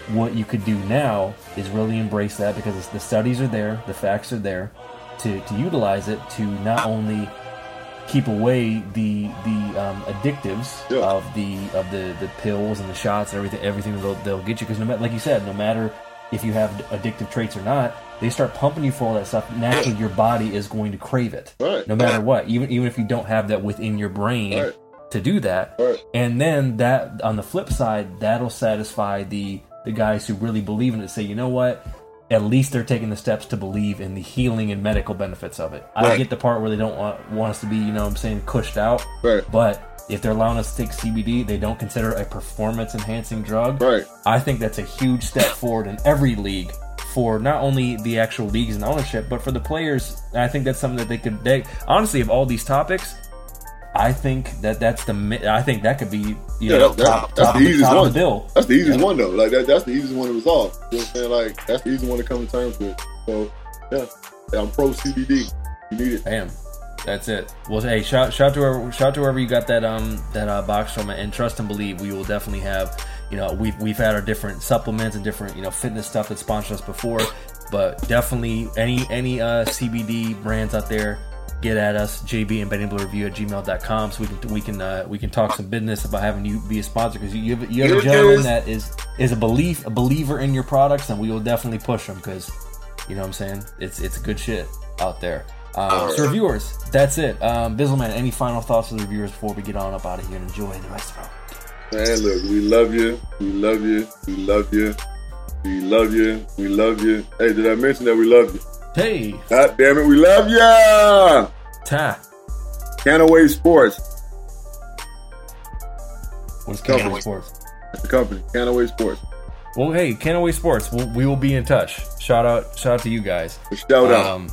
what you could do now is really embrace that because it's, the studies are there, the facts are there, to to utilize it to not only keep away the the um, addictives of the of the the pills and the shots and everything everything they'll, they'll get you because no matter like you said no matter if you have addictive traits or not they start pumping you full of that stuff naturally your body is going to crave it Right. no matter what even even if you don't have that within your brain Right. to do that Right. and then that on the flip side that'll satisfy the the guys who really believe in it say you know what at least they're taking the steps to believe in the healing and medical benefits of it. I get the part where they don't want, want us to be, you know what I'm saying, cushed out. Right. But if they're allowing us to take CBD, they don't consider a performance enhancing drug. Right. I think that's a huge step forward in every league for not only the actual leagues and ownership, but for the players. I think that's something that they could. They honestly, of all these topics, I think that that's the. I think that could be you Yeah, know that, top, that's top, the easiest one. bill. That's the easiest Yeah. one though. Like that, that's the easiest one to resolve. You know what I'm saying? Like that's the easiest one to come to terms with. So yeah, yeah I'm pro CBD. You need it. Bam. That's it. Well, hey, shout shout to wherever, shout to wherever you got that um that uh, box from, and trust and believe we will definitely have. You know, we've we've had our different supplements and different you know fitness stuff that sponsored us before, but definitely any any uh, CBD brands out there, get at us. JB and Benny Blue Review at gmail.com so we can we can uh, we can talk some business about having you be a sponsor because you you have, you have a gentleman that is is a belief a believer in your products, and we will definitely push them because you know what I'm saying? It's it's good shit out there. Um, so reviewers, that's it. Um, Bizzleman, any final thoughts for the reviewers before we get on up out of here and enjoy the rest of our Man, look, we love you. We love you. We love you. We love you. We love you. Hey, did I mention that we love you? Hey, God damn it, we love ya! Ta. Canaway Sports. What's Canaway Sports? That's the company. Canaway Sports. Well, hey, Canaway Sports, we'll, we will be in touch. Shout out, shout out to you guys. Shout out. Um,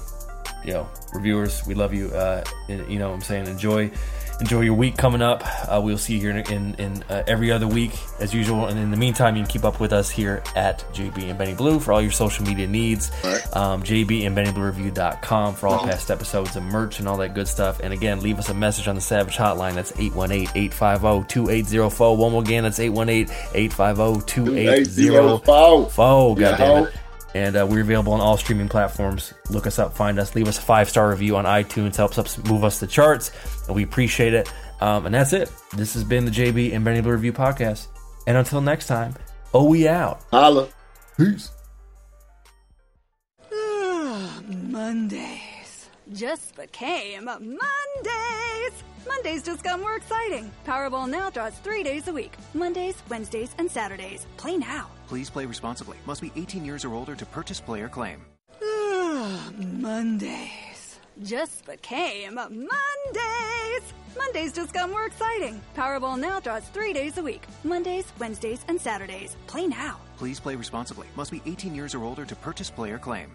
yo, reviewers, we love you. Uh, you know, what I'm saying, enjoy, enjoy your week coming up. Uh, we'll see you here in in, in uh, every other week as usual. And in the meantime, you can keep up with us here at JB and Benny Blue for all your social media needs. Um, JB and Benny Blue Review.com for all past episodes and merch and all that good stuff. And again, leave us a message on the Savage Hotline. That's 818-850-2804. One more again, that's 818-850-2804. Foe, Yeah, goddammit. And uh, we're available on all streaming platforms. Look us up, find us, leave us a five star review on iTunes. Helps us move us the charts, and we appreciate it. Um, and that's it. This has been the JB and Benny Blue Review podcast. And until next time, oh we out. Holla. Peace. Mondays just became Mondays. Mondays just got more exciting. Powerball now draws three days a week Mondays, Wednesdays, and Saturdays. Play now. Please play responsibly. Must be 18 years or older to purchase player claim. Mondays just became Mondays. Mondays just got more exciting. Powerball now draws three days a week Mondays, Wednesdays, and Saturdays. Play now. Please play responsibly. Must be 18 years or older to purchase player claim.